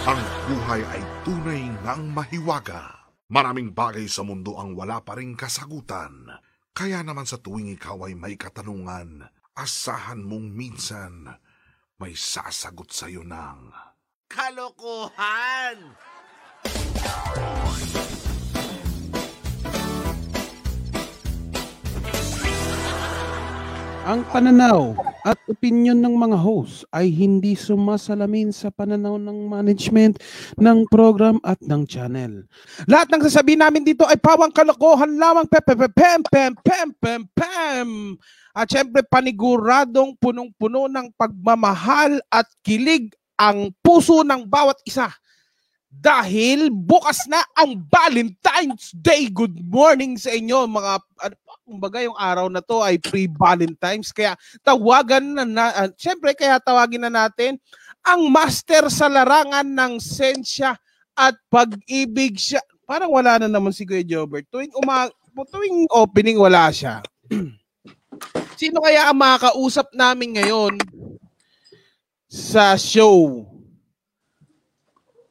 Ang buhay ay tunay ngang mahiwaga. Maraming bagay sa mundo ang wala pa rin kasagutan. Kaya naman sa tuwing ikaw ay may katanungan, asahan mong minsan may sasagot sa'yo ng... Kalokohan! Ang pananaw at opinion ng mga host ay hindi sumasalamin sa pananaw ng management ng program at ng channel. Lahat ng sasabihin namin dito ay pawang kalokohan lamang pem pem pem pem pem pem pem. At syempre paniguradong punong-puno ng pagmamahal at kilig ang puso ng bawat isa. Dahil bukas na ang Valentine's Day. Good morning sa inyo mga ano, kumbaga yung araw na to ay pre-Valentine's kaya tawagan na, na uh, syempre kaya tawagin na natin ang master sa larangan ng sensya at pag-ibig siya. Parang wala na naman si Kuya Jobert. Tuwing uma tuwing opening wala siya. Sino kaya ang makakausap namin ngayon sa show?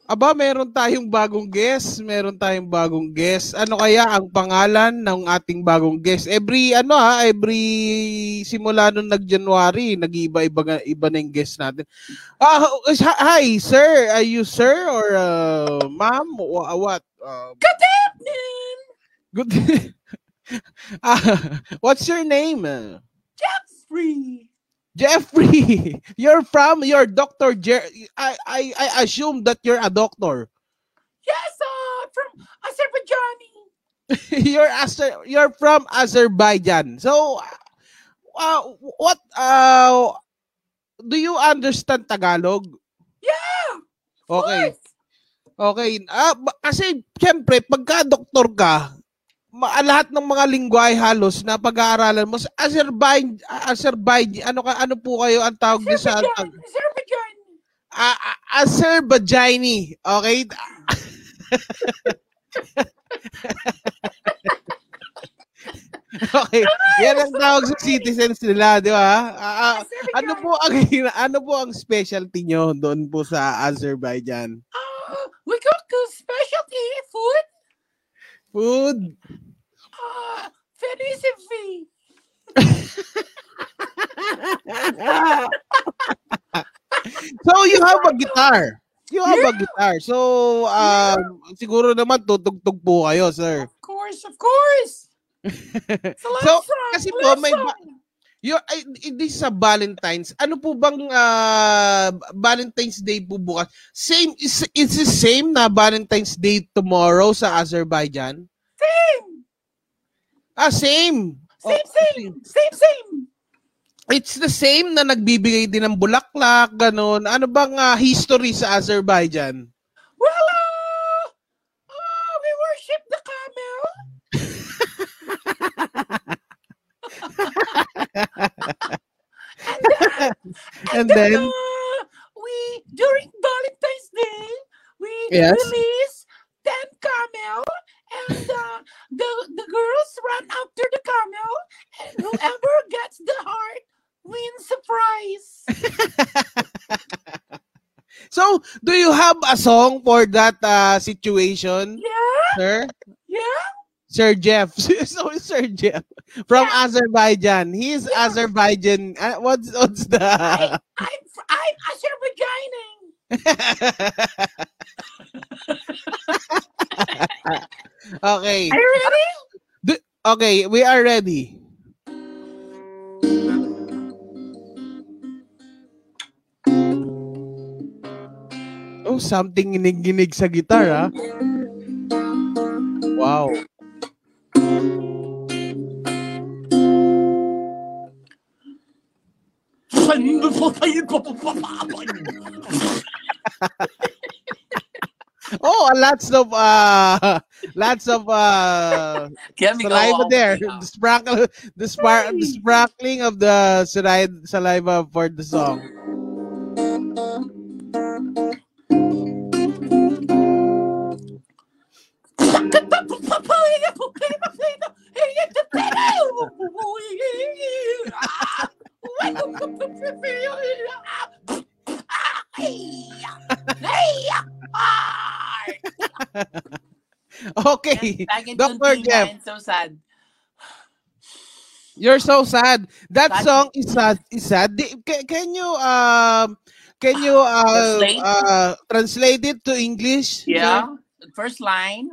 Aba, meron tayong bagong guest. Meron tayong bagong guest. Ano kaya ang pangalan ng ating bagong guest? Every, ano ha, every simula nung nag-January, nag-iiba-iba iba na yung guest natin. Ah, hi, sir. Are you sir or uh, ma'am? What? Uh, Good evening! good. ah, what's your name? Jeffrey! Jeffrey, you're from your doctor. Jer- I, I I assume that you're a doctor. Yes, uh, from Azerbaijan. you're Azer- you're from Azerbaijan. So, uh, what uh, do you understand Tagalog? Yeah! Okay. Course. Okay. Ah, ba- kasi syempre pagka doktor ka, ma- lahat ng mga lingwahe halos na pag-aaralan mo sa Azerbaijan, Azerbaijan, ano ka ano po kayo ang tawag din sa Azerbaijan! Azerbaijan! Ah, ah, Azerbaijani. Okay? okay. Yan ang tawag sa citizens nila, di ba? Ah, ah, ano po ang ano po ang specialty nyo doon po sa Azerbaijan? Uh, we cook uh, specialty food. Food. Uh, Felicity. So you have a guitar. You have a guitar. So um, siguro naman tutugtog po kayo, sir. Of course, of course. So, song, kasi po, may ba-. Yo, ay, this sa Valentine's. Ano po bang ah, Valentine's Day po bukas? Same is is the same na Valentine's Day tomorrow sa Azerbaijan? Same! Ah, same. Same, Oh, same! Same, same! It's the same na nagbibigay din ng bulaklak, ganun. Ano bang ah, history sa Azerbaijan? Well, uh, uh, we worship the camel. And then, uh, we during Valentine's Day, we Yes. release ten camel, and uh, the the girls run after the camel, and whoever gets the heart wins a prize. so, do you have a song for that ah, situation, Yeah, sir? yeah. Sir Jeff. so Sir Jeff from Yeah. Azerbaijan. He's Yeah. Azerbaijan. Uh, what's what's the I, I'm I'm Azerbaijaning. Okay. Are you ready? Okay, we are ready. Oh, something ginig-ginig sa guitar, ah. Wow. Oh, lots of uh lots of uh saliva there. The sparkle the spark the sparkling of the saliva saliva for the song. Okay. I can Dr. Jeff. I'm so sad. You're so sad. That Sad. song is sad. Is sad. Di- ca- Can you um can you uh, Translate? uh translate it to English? Yeah. First line.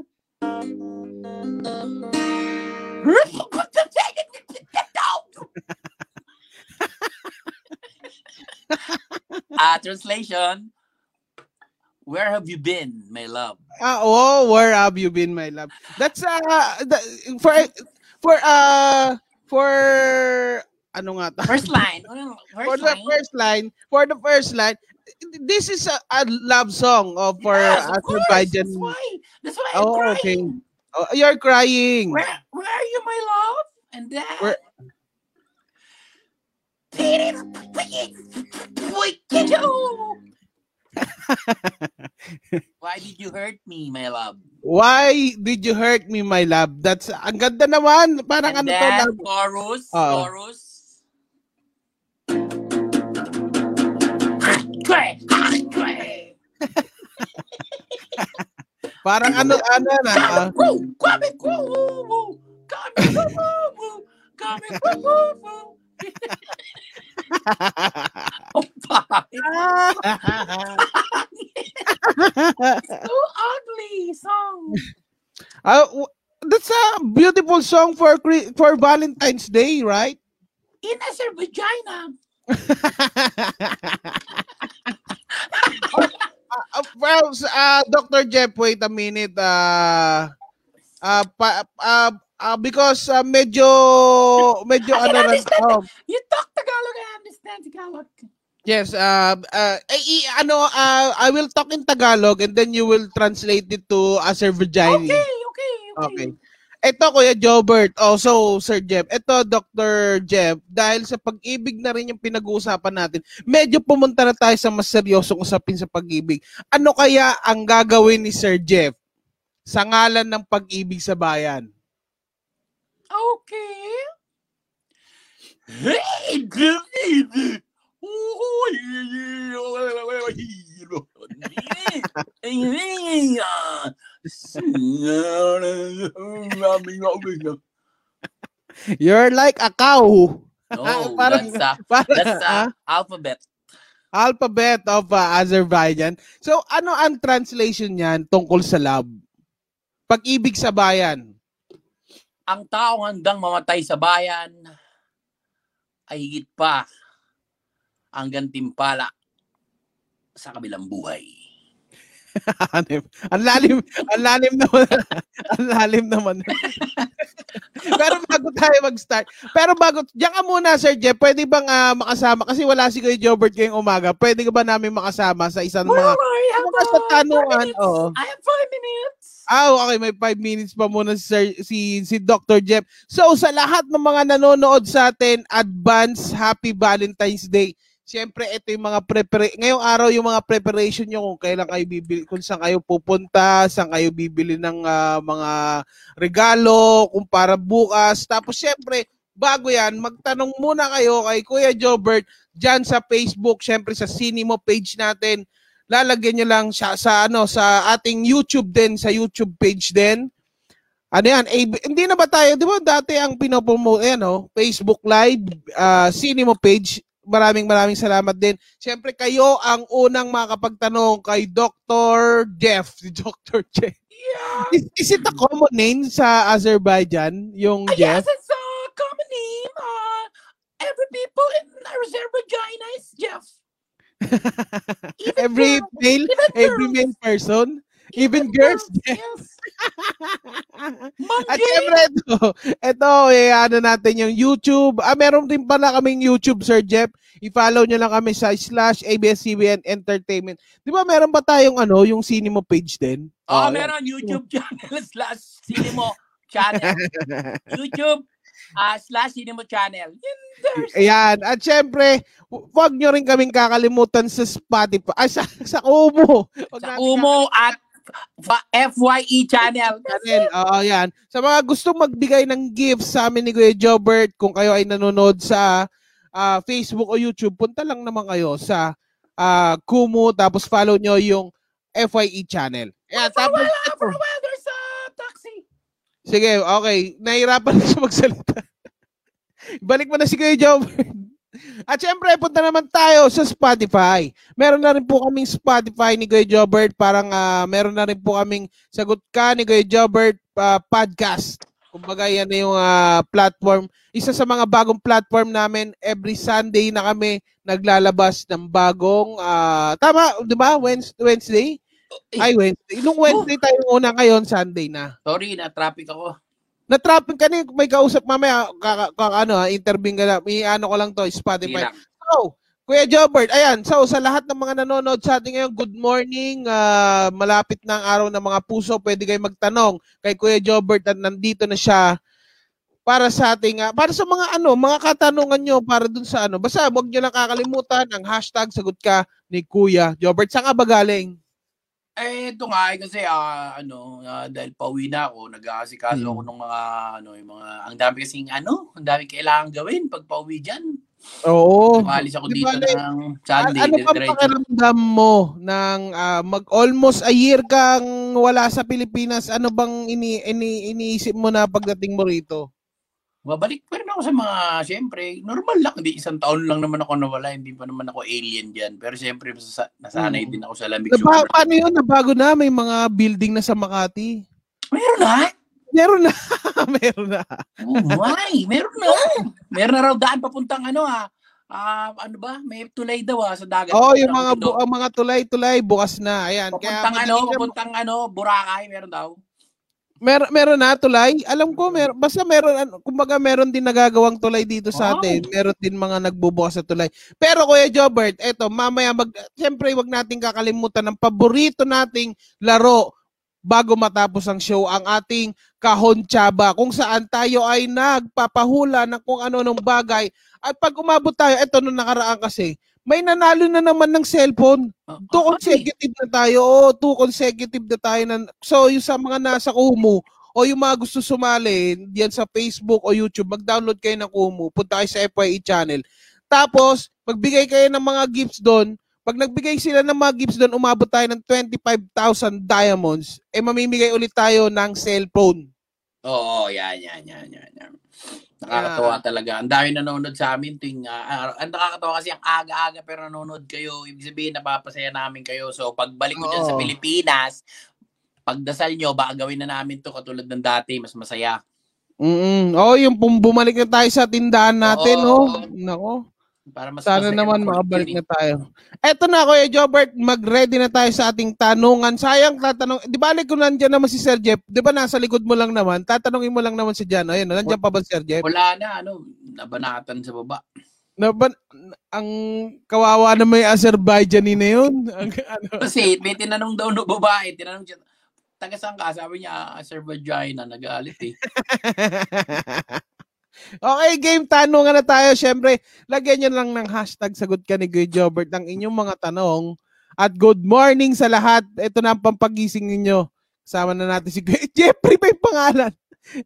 Ah, translation. Where have you been, my love? Ah, oh, where have you been, my love? That's uh the- for for uh for ano nga ta? First line. Ano, for First the line. first line, for the first line, this is a, a love song of for Yes, of. Azerbaijan. That's why. That's why Oh, I'm okay. crying. Oh, you're crying. Where Where are you, my love? And. Where- Why did you hurt me, my love? Why did you hurt me, my love? That's ang ganda naman. Parang And ano to, love. chorus, Oo. chorus. Parang ano ano na. ah, woo, woo, woo. Kame, woo, woo, Oh, so ugly song. W- that's a beautiful song for for Valentine's Day, right? In Azerbaijan. Uh, well, uh, Dr. Jeff, wait a minute. Uh, uh, pa, uh, uh, because uh, medyo, medyo ano rin. understand. Oh, You talk Tagalog, I understand Tagalog. yes, uh, uh, eh, i- ano, uh, I will talk in Tagalog and then you will translate it to Azerbaijani. Okay, okay, okay. Okay. Ito, Kuya Jobert. Oh, so, Sir Jeff. Ito, Dr. Jeff. Dahil sa pag-ibig na rin yung pinag-uusapan natin, medyo pumunta na tayo sa mas seryosong usapin sa pag-ibig. Ano kaya ang gagawin ni Sir Jeff sa ngalan ng pag-ibig sa bayan? Okay. Hey, baby. You're like a cow. No, Parang- that's a, Parang, that's a alphabet. alphabet of uh, Azerbaijan. So, ano ang translation niyan tungkol sa love? Pag-ibig sa bayan. Ang taong handang mamatay sa bayan ay higit pa ang gantimpala sa kabilang buhay. Ang lalim, ang lalim naman. ang lalim naman. pero bago tayo mag-start, pero bago, diyan ka muna Sir Jeff, pwede bang ah, makasama, kasi wala si Kuya Jobert ngayong umaga, pwede ka ba namin makasama sa isang mga, mga sa uh, tanungan, oo. I have five minutes. Ah, okay, may 5 minutes pa muna si, Sir, si, si Dr. Jeff. So, sa lahat ng mga nanonood sa atin, advance Happy Valentine's Day. Siyempre, ito yung mga prepare ngayong araw yung mga preparation nyo kung kailan kayo bibili, kung saan kayo pupunta, saan kayo bibili ng ah, mga regalo, kung para bukas. Tapos siyempre, bago yan, magtanong muna kayo kay Kuya Jobert dyan sa Facebook, siyempre sa Cinemo page natin. Lalagyan nyo lang siya sa ano sa ating YouTube din, sa YouTube page din. Ano yan? AB, hindi na ba tayo, di ba dati ang pinopromote, eh, no? Facebook Live, uh, Cinema page, maraming maraming salamat din. Siyempre kayo ang unang makakapagtanong kay Dr. Jeff. Si Dr. Jeff. Yeah. Is, is it a common name sa Azerbaijan, yung Ah, Jeff? yes, it's a common name. Uh, every people in Azerbaijan is Jeff. Even every girls, male, even every girls, male person, even girls, Jeff. Yes. At syempre ito, ito eh, ano natin yung YouTube. Ah, meron din pala kaming YouTube, Sir Jeff. I-follow nyo lang kami sa slash ABS-CBN Entertainment. Di ba meron ba tayong ano, yung cinema page din? Oh, Oh, meron YouTube channel slash Cinemo channel. YouTube uh, slash Cinemo channel. Yun, Ayan. At syempre, hu- huwag nyo rin kaming kakalimutan sa Spotify. Ay, sa, sa Kumu. Huwag sa Umo at FYE channel. channel. Oo, yan. Sa mga gusto magbigay ng gifts sa amin ni Kuya Jobert, kung kayo ay nanonood sa ah, Facebook o YouTube, punta lang naman kayo sa ah, Kumu, tapos follow nyo yung FYE channel. For a tapos, while, uh, for a while, there's a taxi. Sige, okay. Nahirapan na siya magsalita. Balik mo na si Kuya Jobert. At syempre, punta naman tayo sa Spotify. Meron na rin po kaming Spotify ni Kuya Jobert. Parang ah, meron na rin po kaming Sagot Ka ni Kuya Jobert ah, podcast. Kumbaga yan na yung ah, platform. Isa sa mga bagong platform namin. Every Sunday na kami naglalabas ng bagong, ah, tama, di ba? Wednesday? Eh, Ay, Wednesday. Nung Wednesday tayo una ngayon, Sunday na. sorry, na-traffic ako. Na-traffic ka ni, may kausap mamaya, kaka, kaka, ano, ha, intervene ka na. May ano ko lang to, Spotify. So, Kuya Jobert, ayan, so sa lahat ng mga nanonood sa atin ngayon, good morning. ah, malapit na ang araw ng mga puso. Pwede kayo magtanong kay Kuya Jobert at nandito na siya para sa ating, ah, para sa mga ano, mga katanungan nyo para dun sa ano. Basta huwag nyo lang kakalimutan ang hashtag sagot ka ni Kuya Jobert. Saan ka ba galing? Eh, ito nga, eh, kasi, ah, ano, ah, dahil pauwi na ako, nag-aasikaso Hmm. ako ng mga, ano, yung mga, ang dami kasing, ano, ang dami kailangan gawin pag pauwi dyan. Oo. Umalis ako Di dito bale, ng Sunday. ano pa pakiramdam mo ng ah, mag almost a year kang wala sa Pilipinas? Ano bang ini, ini iniisip mo na pagdating mo rito? Babalik pa rin ako sa mga, syempre, normal lang. Hindi, isang taon lang naman ako nawala. Hindi pa naman ako alien dyan. Pero syempre, nasa- nasanay Mm. din ako sa lamig. Naba, paano yun? Nabago na may mga building na sa Makati. Meron na? Meron na. Meron na. Oh my, meron na. Meron na raw daan papuntang ano ah. Ah, ano ba? May tulay daw ah, sa dagat. Oh, yung mga bu- ang mga tulay-tulay bukas na. Ayan. Kaya Papuntang ano, madali na- papuntang ano, Boracay, meron daw. Mer meron na tulay. Alam ko meron basta meron kumbaga meron din nagagawang tulay dito sa atin. Meron din mga nagbubukas sa tulay. Pero Kuya Jobert, eto mamaya mag siyempre wag nating kakalimutan ng paborito nating laro bago matapos ang show ang ating kahon tsaba kung saan tayo ay nagpapahula ng kung ano ng bagay at pag umabot tayo eto nung nakaraan kasi may nanalo na naman ng cellphone Ah, two ah, consecutive na tayo. Oo, two consecutive na tayo. Na, so, yung sa mga nasa Kumu o yung mga gusto sumali diyan sa Facebook o YouTube, mag-download kayo ng Kumu. Punta kayo sa FYE channel. Tapos, magbigay kayo ng mga gifts doon. Pag nagbigay sila ng mga gifts doon, umabot tayo ng 25,000 diamonds, eh mamimigay ulit tayo ng cellphone. Oo, yan, yan, yan, yan. yan. Nakakatawa talaga. Ang dami nanonood sa amin ting ah, ang nakakatawa kasi ang aga-aga pero nanonood kayo. Ibig sabihin napapasaya namin kayo. So pagbalik ko dyan sa Oo. Pilipinas, pagdasal nyo, baka gawin na namin to katulad ng dati, mas masaya. Mm Oh, yung bumalik na tayo sa tindahan natin, Oo. oh. Nako. Para mas Sana naman makabalik na tayo. Eto na, Kuya Jobert, mag-ready na tayo sa ating tanungan. Sayang tatanong, di ba kung nandiyan naman si Sir Jeff, di ba nasa likod mo lang naman, tatanungin mo lang naman si Jan. Ayun, nandiyan pa ba si Sir Jeff? Wala na, ano, nabanatan sa baba. Na, ba, ang kawawa na may Azerbaijani na yun. Ang, ano, Kasi may tinanong daw no babae, tinanong siya, taga saan ka? Sabi niya, Azerbaijan na nagalit eh. okay, game tanungan na tayo. Siyempre, lagyan nyo lang ng hashtag sagot ka ni Kuya Jobert ang inyong mga tanong. At good morning sa lahat. Ito na ang pampagising ninyo. Kasama na natin si Kuya Jeffrey pa pangalan.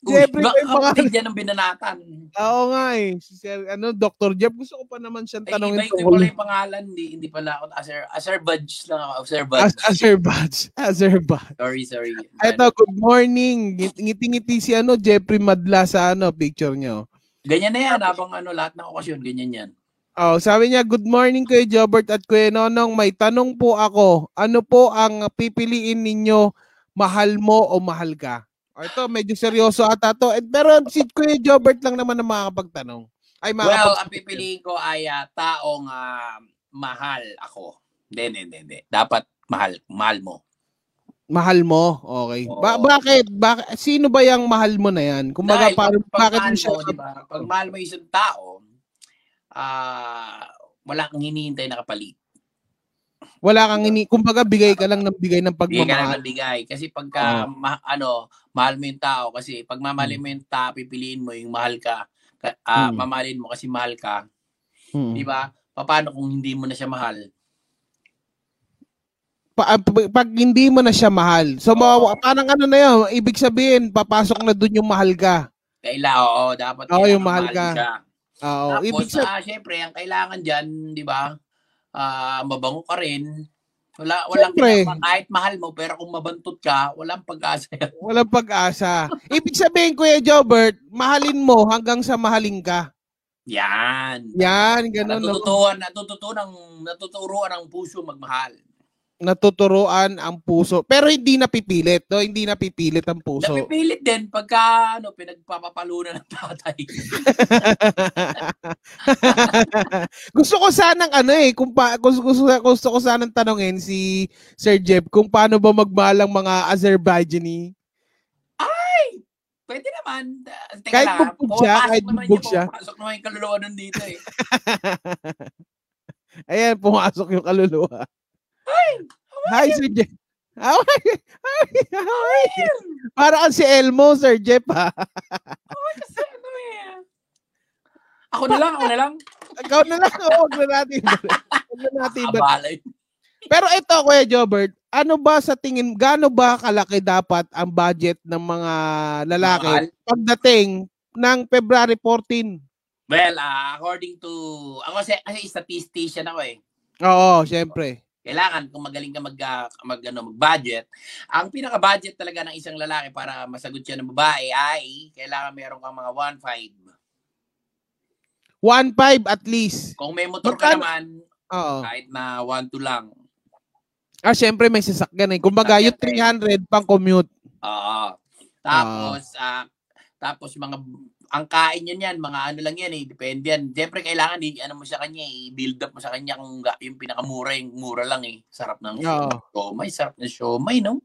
Jeffrey pa yung pangalan. Ang binanatan. Oo nga eh. Si Sir, ano, Dr. Jeff, gusto ko pa naman siyang Ay, tanongin. iba ko tungkol- pala yung pangalan, hindi, hindi pala ako, Azer, Azerbaj lang ako, Azerbaj. As Azerbaj. Azerbaj. sorry, sorry. Ito, good morning. Ngit- Ngiti-ngiti si ano, Jeffrey Madla sa ano, picture nyo. Ganyan na yan, habang ano, lahat ng okasyon, ganyan yan. Oh, sabi niya, good morning Kuya Jobert at Kuya Nonong. May tanong po ako. Ano po ang pipiliin ninyo? Mahal mo o mahal ka? O ito, medyo seryoso ata to. Eh, pero si Kuya Jobert lang naman ang makakapagtanong. Ay, Well, makakapag- ang pipiliin ko ay ah, taong ah, mahal ako. Hindi, hindi, hindi, hindi. Dapat mahal, mahal mo. mahal mo? Okay. Ba- Oo. bakit? Bak- sino ba yung mahal mo na yan? Kumbaga, Dahil parang, pag bakit mo siya? mo, di ba? Pag mahal mo isang tao, ah, wala kang hinihintay na kapalit. Wala kang ini, kumbaga bigay ka lang ng bigay ng Bigay ka lang pagmamahal. ng bigay. Kasi pagka, ma- ano, mahal mo yung tao, kasi pag mamahalin mo yung tao, pipiliin mo yung mahal ka, ka- ah, Hmm. mamahalin mo kasi mahal ka, Hmm. di ba? Paano kung hindi mo na siya mahal? Pa- ah, pag, hindi mo na siya mahal. So, mawawa- parang ano na yun, ibig sabihin, papasok na dun yung mahal ka. Kaila, oo, dapat kailangan yung mahal mahalin ka. siya. Oo, Tapos, ibig sabihin, ah, syempre, ang kailangan dyan, di ba, ah, mabango ka rin, Wala, walang Siyempre. kinama, kahit mahal mo, pero kung mabantot ka, walang pag-asa yan. Walang pag-asa. Ibig sabihin, Kuya Jobert, mahalin mo hanggang sa mahalin ka. Yan. Yan, ganun. Natututuan, natututuan ng, natuturuan ang puso magmahal. Natuturuan ang puso. Pero hindi napipilit, no? Hindi napipilit ang puso. Napipilit din pagka ano, pinagpapapalunan ng tatay. gusto ko sanang ano eh, kung pa, gusto, gusto, gusto ko sanang tanongin si Sir Jeff kung paano ba magmahal ang mga Azerbaijani. Pwede naman. Teka Kahit lang, ah. bugbog siya, kahit bugbog siya. Pumapasok naman yung kaluluwa nun dito eh. Ayan, pumasok yung kaluluwa. Hi, Sir Jeff. How are you? How are you? How are you? Para kang si Elmo, Sir Jeff, ha? Kasi ano eh. Ako na lang, ako na lang. Ikaw na lang, oh, huwag na natin. Huwag na natin. Abala yun. Pero ito, Kuya Jobert, ano ba sa tingin, gaano ba kalaki dapat ang budget ng mga lalaki Mahal. pagdating ng February 14? Well, ah, according to, ako kasi, kasi statistician ako eh. Oo, syempre. Kailangan kung magaling ka mag, mag, ano, mag-budget, ang pinaka-budget talaga ng isang lalaki para masagot siya ng babae ay kailangan meron kang mga 1.5. 1.5 at least. Kung may motor ka Magkano? naman, Oo. kahit na 1.2 lang. Ah, syempre may sasakyan eh. Kumbaga, yung 300 pang commute. Oo. Tapos, ah, tapos mga, ang kain yun yan, mga ano lang yan eh, depende yan. Siyempre, kailangan, i, ano mo sa kanya, i-build up mo sa kanya kung yung pinakamura, yung mura lang eh. Sarap ng Oo. siomay, sarap ng siomay, no?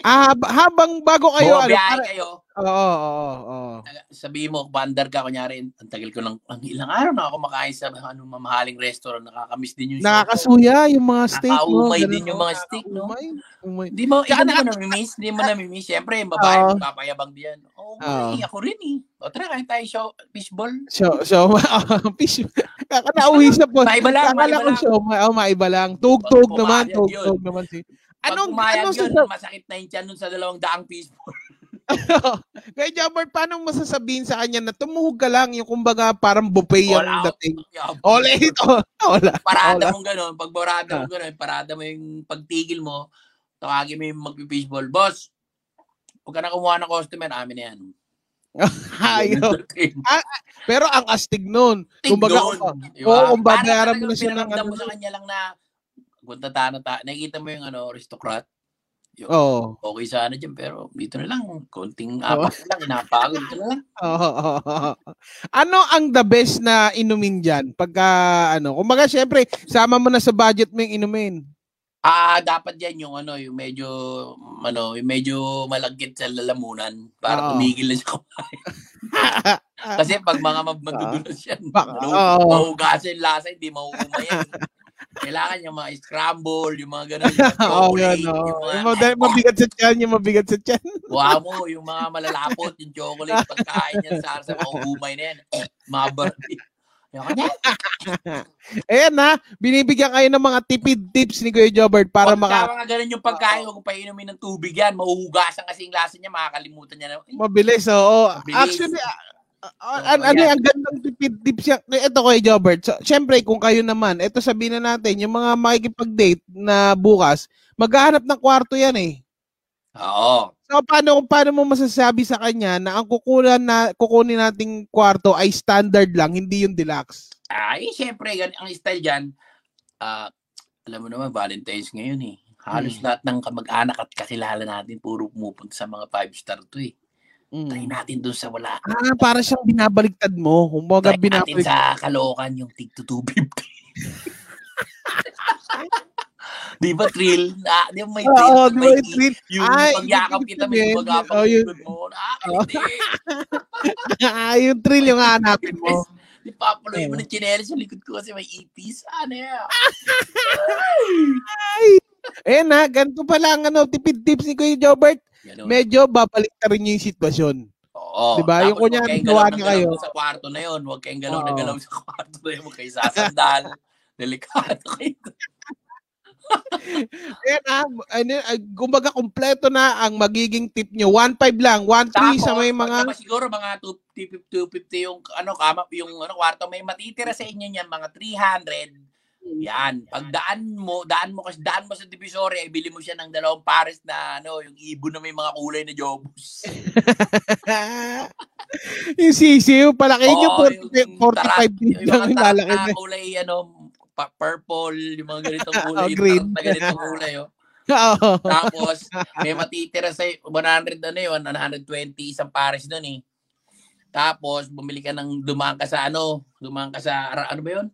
Ah, hab- habang bago kayo, ano, para- kayo, Oo, oo, oo. sabihin mo, bandar ka, kunyari, ang tagal ko lang, ang ilang araw na ako makain sa ano, mamahaling restaurant, nakakamiss din yung. Nakakasuya yung mga steak. no? Nakaumay Ganun, din yung no? mga steak, no? Umay. Hindi mo, Tsaka hindi mo na- namimiss, hindi mo namimiss. Siyempre, yung babae, Oo. magpapayabang din yan. Oo, Oo. eh, ako rin eh. O tara, kain tayo show, fishball. So, so, fish. Nauwi sa po. Maiba lang, maiba ko lang. siya, oh, maiba lang. Tug-tug Pag naman, yun. naman si. Pag Anong, pumayag anong yun, sasab- masakit na yung tiyan sa dalawang daang fishball. Kaya Jobert, paano masasabihin sa kanya na tumuhog ka lang yung kumbaga parang buffet yung Wala. dating? Ole ito. Wala. Parada Wala. mong gano'n, pag barada Ah. mo gano'n, parada mo yung pagtigil mo, tawagin mo yung mag-fishball. Boss, huwag ka na kumuha ng customer, amin na yan. Ayaw. Pero ang astig nun. Kumbaga, Tignon. Diba? oo, kung babayaran mo na siya ng ano. mo sa kanya lang na, punta ta na ta, nakikita mo yung ano, aristocrat. Oo. Okay sana dyan, pero dito na lang, konting apat na lang, inapagod dito na lang. Oo. ano ang the best na inumin dyan? Pagka, ano, kumbaga, syempre, sama mo na sa budget mo yung inumin. Ah, dapat yan yung ano, yung medyo ano, yung medyo malagkit sa lalamunan para Oo. tumigil na siya kumain. Kasi pag mga mag- madudulas yan, Baka- ano, oo. mahugasan yung lasa, hindi mahuhuma yan. Kailangan yung mga scramble, yung mga ganun, mga Oo, yan, oo. yung Yung mga, mab- mabigat sa tiyan, yung mabigat sa tiyan. Buha mo, yung mga malalapot, yung chocolate, pagkain yan sa arsa, mahuhumay na yan. Eh, mga kanya, Ayan na, binibigyan kayo ng mga tipid tips ni Kuya Jobert para pagka maka mga ganun yung pagkain, huwag painumin ng tubig yan, mahuhugasan kasi yung lasa niya, makakalimutan niya na, "Ay, mabilis. Oo. Mabilis. Actually, ah, ah, Oo, an- ano yan. ang gandang tipid tips yan. Ito Kuya Jobert. So, Siyempre, kung kayo naman, ito sabihin na natin, yung mga makikipag-date na bukas, maghahanap ng kwarto yan eh. Oo. So paano paano mo masasabi sa kanya na ang kukunan na kukunin nating kwarto ay standard lang, hindi yung deluxe? Ay, syempre, gan ang style dyan, ah, alam mo naman, Valentine's ngayon eh. Halos Hmm. lahat ng kamag-anak at kakilala natin, puro pumupunta sa mga five-star to eh. Try Mm. natin dun sa wala. Ah, para siyang binabaliktad mo. Kumbaga Try natin sa Caloocan yung tig to 250. di ba thrill? Ah, di ba may thrill? Oo, di ba may treat? Yung Ay, pagyakap kita, may gumagapang oh, mo. Ah, Oh. Ah, yung thrill yung hahanapin mo. Di papuloy mo ng chinelas sa likod ko kasi may ipis. Ano yan? Eh na, ganito pala ang ano, tipid tips ni Kuya Jobert. Ganun. Medyo babalik na rin yung sitwasyon. Oo. Yung Tapos kunyari, huwag kayong gawa galaw niya kayo. Sa kwarto na yun. Huwag kayong galaw na galaw sa kwarto na yun. Huwag kayo sasandal. Delikado kayo. Eh na, ano, ay, kumbaga kompleto na ang magiging tip nyo. 1.5 lang, 1.3 sa may mga... pagka siguro mga 250, 250 yung ano kama yung ano kwarto may matitira sa inyo niyan mga 300 Yan. Pag daan mo, daan mo kasi daan mo sa Divisoria, ibili mo siya ng dalawang pares na ano, yung ibon na may mga kulay na jobus. yung sisiw, palaki yung Oo, 40, 45 din yung yung lalaki na kulay, ano, pa- purple, yung mga ganitong kulay, Oh, yung green. na ganitong kulay, oh. Oo. Tapos, may matitira sa 100 ano yun, 120 isang pares doon eh. Tapos, bumili ka ng dumaan ka sa ano, dumaan ka sa, ano ba yun?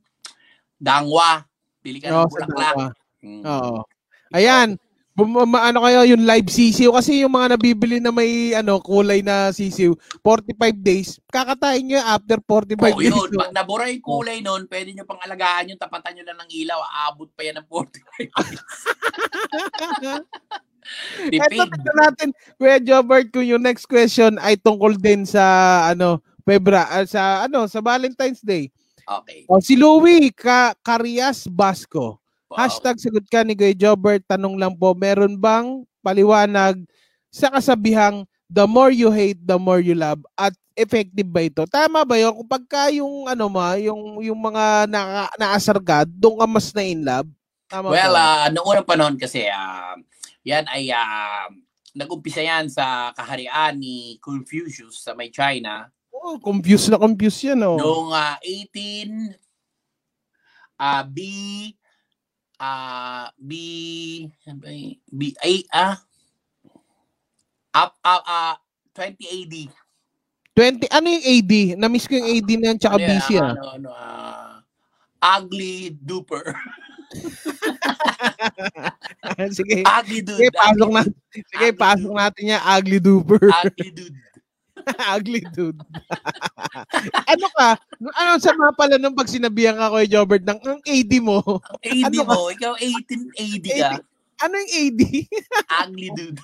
Dangwa. Bili ka ng sa bulaklak. Mm. Oo. Ayan. Bum- ano kayo yung live sisiw kasi yung mga nabibili na may ano kulay na sisiw 45 days kakatayin nyo after 45 Oo, days yun. Pag nabura yung kulay nun, pwede nyo pang alagaan yung tapatan nyo lang ng ilaw. Aabot pa yan ng 45 Ito Tipid. tignan natin Kuya Jobert kung yung next question ay tungkol din sa ano Febra ah, sa ano sa Valentine's Day Okay. o si Louie Ka Carias Basco Wow. Hashtag sagot ka ni Kuya Jobert. Tanong lang po, meron bang paliwanag sa kasabihang the more you hate, the more you love? At effective ba ito? Tama ba yun? Kung pagka yung ano ma, yung, yung mga na, naasar ka, doon ka mas na in love? Tama Well, ba? uh, noong unang panahon kasi, ah, yan ay ah, nag-umpisa yan sa kaharian ni Confucius sa may China oh, confused na confused yan oh. noong ah, 18 ah B ah B? B ay ah up up ah 20 AD 20, ano yung AD? Na-miss ko yung AD na yan, tsaka Ano BC ah. ano, ano, ah, ugly duper Sige. ugly dude Sige, pasok ugly, natin. Sige, Ugly pasok natin yan. Ugly duper. ugly dude Ugly dude. ano ka? Ano sa mga pala nung pag sinabihan ka Kuya Jobert ng ang AD mo? AD Ano ka? mo ikaw 18 AD ka Ano yung AD? ugly dude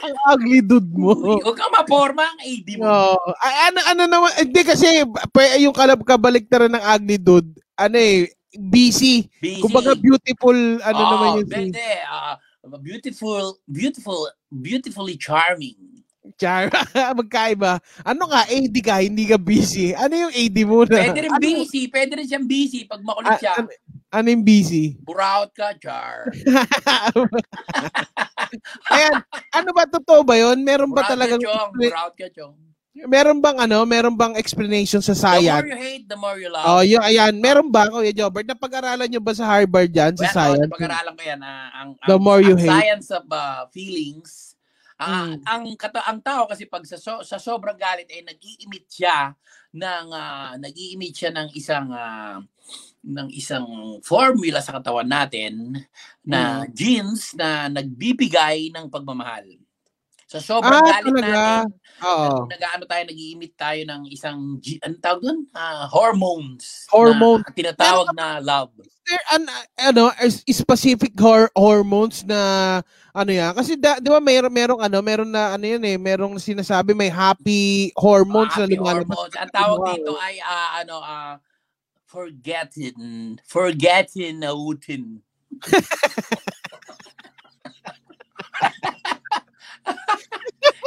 ang ugly dude mo. Huwag kang maporma ang AD mo. No. Ay, ano ano naman hindi kasi pa- yung kalab kabaliktaran ng ugly dude. Ano eh busy. Busy. Kumbaga beautiful ano Oo, naman yun si Hindi, ah, beautiful, beautiful, beautifully charming. Char. Magkaiba. Ano ka AD ka hindi ka busy. Ano yung AD mo na? Pwede rin ano, busy, pwede rin siyang busy pag makulit a- siya. ano, ano yung busy? Buraot ka, char. Ayan, ano ba totoo ba 'yon? Meron ba Buraot ka, talagang chong. Buraot ka, chong. Meron bang ano, meron bang explanation sa The science? more you hate, the more you love. Oh, yung ayan, meron ba Kuya Jobert? Napag-aralan niyo ba sa Harvard yan sa Well, science? oh, pag-aralan ko yan. ah, ang, ang, The more you ang hate. science of ah, feelings. Ah, Mm. ang kata ang tao kasi pag sa so, sa sobrang galit ay nag-i-emit siya ng ah, nag-i-emit siya ng isang ah, ng isang formula sa katawan natin na Mm. genes na nagbibigay ng pagmamahal. Sa sobrang Ah, galit talaga? natin, Oo. nag, nag-ano tayo, nag-i-emit tayo ng isang, ano tawag doon? Ah, hormones. Hormone. Na tinatawag na love. There, an, ano, is- specific hor- hormones na ano yan? Kasi da, 'di ba meron merong ano, meron na ano yun eh, merong sinasabi may happy hormones na Happy lumalabas. hormones. Ang tawag Wow. dito ay ah, ano ah forgetting forgetting nautin.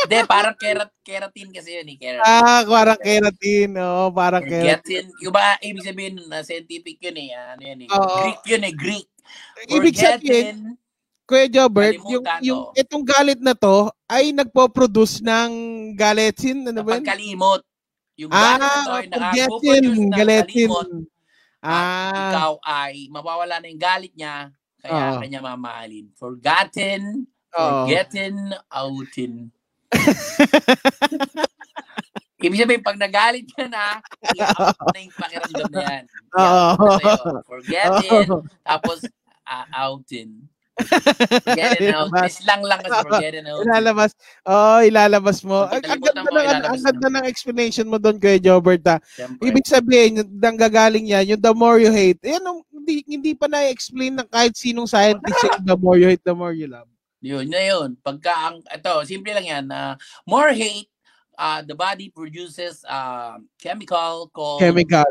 Hindi, parang kerat, keratin kasi yun eh. Keratin. Ah, parang keratin, oh, parang keratin. Forgetting. Yung ba, ibig sabihin, na scientific yun eh. Ano yun eh. Oo. Greek yun eh, Greek. Ibig sabihin. Kuya Jobert, yung, yung oh. itong galit na to ay nagpo-produce ng galetin, ano ba yun? Pagkalimot. Yung galit na to Ah, ay nakaproduce ng galetin. kalimot. At Ah, ikaw ay mawawala na yung galit niya, kaya Oo. kanya mamahalin. Forgotten, oo. forgetting, outin. Ibig sabihin, pag nagalit ka na, i-out na yung pakiramdam na yan. Oo. Sa'yo. Forgetting, tapos uh, outin. Forgetting out. Diba? Islang lang kasi forgetting outin. Ilalabas. Oh, ilalabas mo. Ang, ang Pagkalimutan ganda mo, ng, ang ganda ng explanation mo doon, Kuya Jobert. ah. Ibig sabihin, yung nanggagaling yan, yung the more you hate, yan, hindi, hindi pa na-explain ng kahit sinong scientist yung the more you hate, the more you love. Yun na yun. Pagka ang, ito, simple lang yan. ah, more hate, uh, the body produces uh, chemical called Chemical.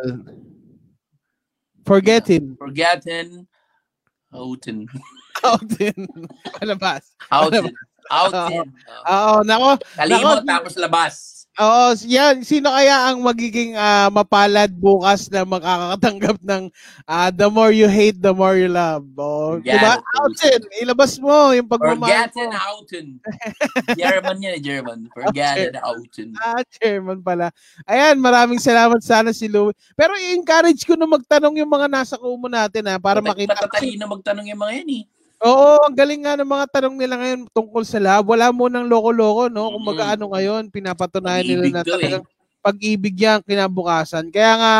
Forgetting. forgotten outin. Out din. Palabas. Outin. Outin. Uh, Oo, nako. kalimot Nako. tapos labas. Oo, yan. Sino kaya ang magiging ah, mapalad bukas na makakatanggap ng ah, the more you hate, the more you love. Oh, Yan. diba? Outin, ilabas mo yung pagmamahal Forgotten mo. Outen. German yan eh, German. Forgotten Outen. Ah, chairman pala. Ayan, maraming salamat sana si Louie. Pero i-encourage ko na magtanong yung mga nasa kumo natin ha, para makita. Matatalino magtanong yung mga yan eh. Oo, ang galing nga ng mga tanong nila ngayon tungkol sa love. Wala mo ng loko-loko, no? Kung Mm. ano ngayon, pinapatunayan nila na eh. talagang pag-ibig yan kinabukasan. Kaya nga,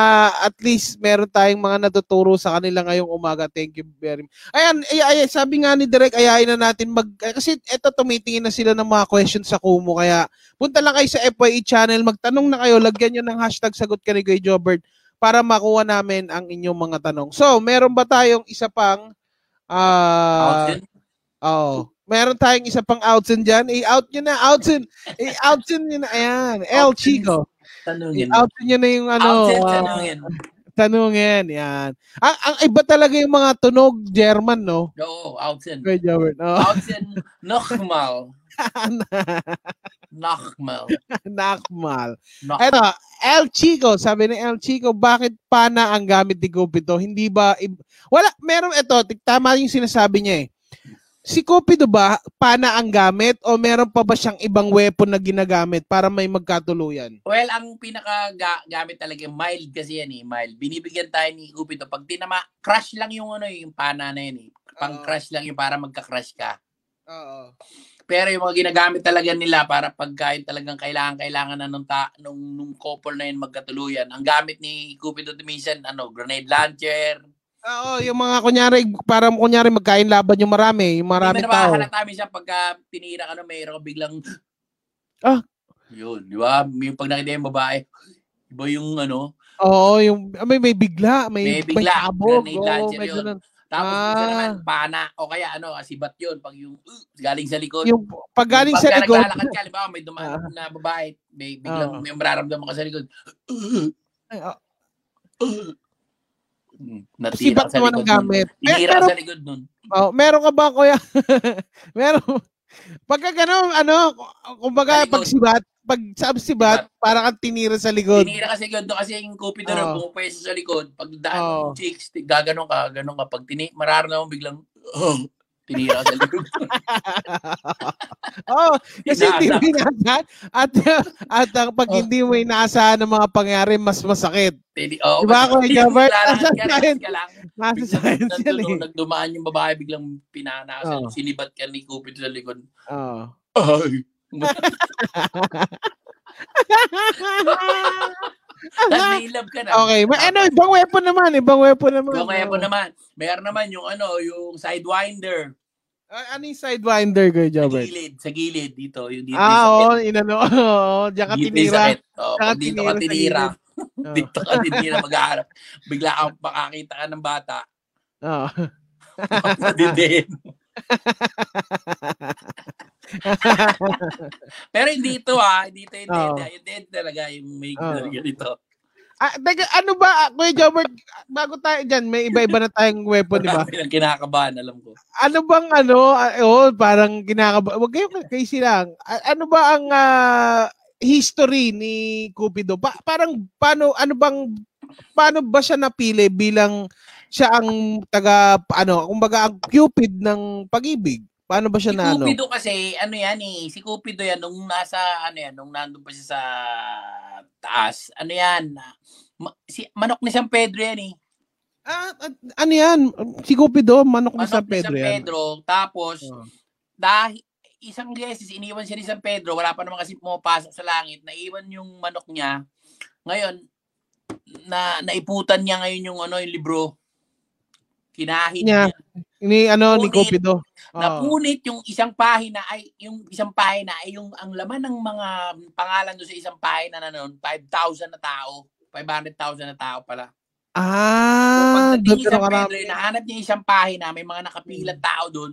at least meron tayong mga natuturo sa kanila ngayong umaga. Thank you very much. Ayan, ay, ay, sabi nga ni Direk, ayain na natin mag... Kasi eto, tumitingin na sila ng mga questions sa Kumu. Kaya punta lang kayo sa FYE channel, magtanong na kayo, lagyan nyo ng hashtag sagot ka ni Kuya Jobert para makuha namin ang inyong mga tanong. So, meron ba tayong isa pang... ah Outen. Oo. Meron tayong isa pang outsin dyan. I-out nyo na. Outsin. I-outsin nyo na. Ayan. El Outsin. Chico. Tanungin. I-outsin nyo na yung ano. Outen, ah, tanungin. tanungin. Yan. Ang, ang iba talaga yung mga tunog German, no? Oo, Outen. Kuya Jobert. Oh. Outen, nochmal. Nochmal. Nakmal. Noch- Eto, El Chico. Sabi ni El Chico, bakit pana ang gamit ni Cupido? Hindi ba... ib- Wala. Meron ito. Tama yung sinasabi niya eh. Si Cupido ba, pana ang gamit o meron pa ba siyang ibang weapon na ginagamit para may magkatuluyan? Well, ang pinaka ga- gamit talaga mild kasi yan eh, mild. Binibigyan tayo ni Cupido pag tinama, crush lang yung ano yung pana na yun eh. Pang Oo. crush lang yung para magka-crush ka. Oo. Pero yung mga ginagamit talaga nila para pagka yung talagang kailangan kailangan na nung, ta- nung, nung couple na yun magkatuluyan. Ang gamit ni Cupido minsan ano, grenade launcher. Oo, yung mga kunyari, para kunyari magkain laban yung marami, yung maraming Hindi mo tao. naman minsan pagka tinira ka na mayroon biglang Ah. Yun, di ba? Yung pag nakita yung babae, iba yung ano, Oo, yung may, may bigla, may, May bigla, sabog. grenade Oo, launcher may ganun. Tapos Ah. minsan naman, pana, o kaya ano, asibat yun, pag yung uh, galing sa likod. Yung pag galing sa Pagka likod, naglalakad ka, halimbawa may dumaan na babae, may biglang Ah. may mararamdaman ka sa likod. Ay, ah, Hmm, Natira sa likod nun. gamit. Eh, Tinira pero, ka sa likod nun. oh, meron ka ba, kuya? meron. Pagka gano'n, ano, kumbaga, Sa likod. Pag sa sibat, para kang tinira sa likod. Tinira ka sa likod doon kasi yung kupi doon, Oo. pumupwesto sa likod. Pag daan Oo. ng chicks, ti- gaganon ka, ganon ka. Pag tini, mararamdaman mo biglang, oh, tinira ka sa likod. Oo, kasi hindi mo Inaasahan. inaasahan. At, at ang pag Oh. hindi mo inaasahan ng mga pangyari, mas masakit. Tini, oh, Diba, Jobert? Lalakad Nasa science. Nasa science yan eh. nagdumaan yung babae, biglang pinana ka sa Oo. sinibat ka ni Cupid sa likod. Oo. Ay. Love ka na. okay, may ano, ibang weapon naman, ibang weapon naman. Po Oo. naman, mayroon naman yung ano, yung sidewinder. Ah, ano yung sidewinder, Kuya Sa Jobert? gilid, sa gilid dito, yung dito Ah, oo, yung inano, oo, diyan ka tinira. Oh, dito ka tinira sa dito ka tinira mag-aarap. Bigla kang makakita ka ng bata. Oo. Madidin. Pero hindi ito ah, hindi ito Oo. dead. Yung dead talaga, yung may Oo. talaga dito. Ah, teka, ano ba, Kuya Jobert, bago tayo dyan, may iba-iba na tayong weapon, di ba? Marami ng kinakabahan, alam ko. Ano bang ano, oh, parang kinakaba, wag kayo kay silang. A- ano ba ang ah, history ni Cupido? Pa- parang paano ano bang paano ba siya napili bilang siya ang taga ano, kumbaga ang Cupid ng pag-ibig? Paano ba siya Si na ano? Cupido kasi, ano yan eh, si Cupido yan, nung nasa, ano yan, nung nandun pa siya sa taas, ano yan, ma- si, manok ni San Pedro yan eh. Ah, ano yan? Si Cupido, manok ni Manok San ni Pedro San yan. Pedro, tapos, Oh. dahil, isang beses, iniwan siya ni San Pedro, wala pa naman kasi pumapasok sa langit, naiwan yung manok niya, ngayon, na naiputan niya ngayon yung ano yung libro. Kinahid Niya. niya. Ni ano ni Ngunit, Cupido. Oh. Napunit yung isang pahina ay yung isang pahina ay yung ang laman ng mga pangalan doon sa isang pahina na noon 5,000 na tao, 500,000 na tao pala. Ah, Pagdating doon ni San marami. Pedro, hinahanap niya isang pahina, may mga nakapilang tao doon.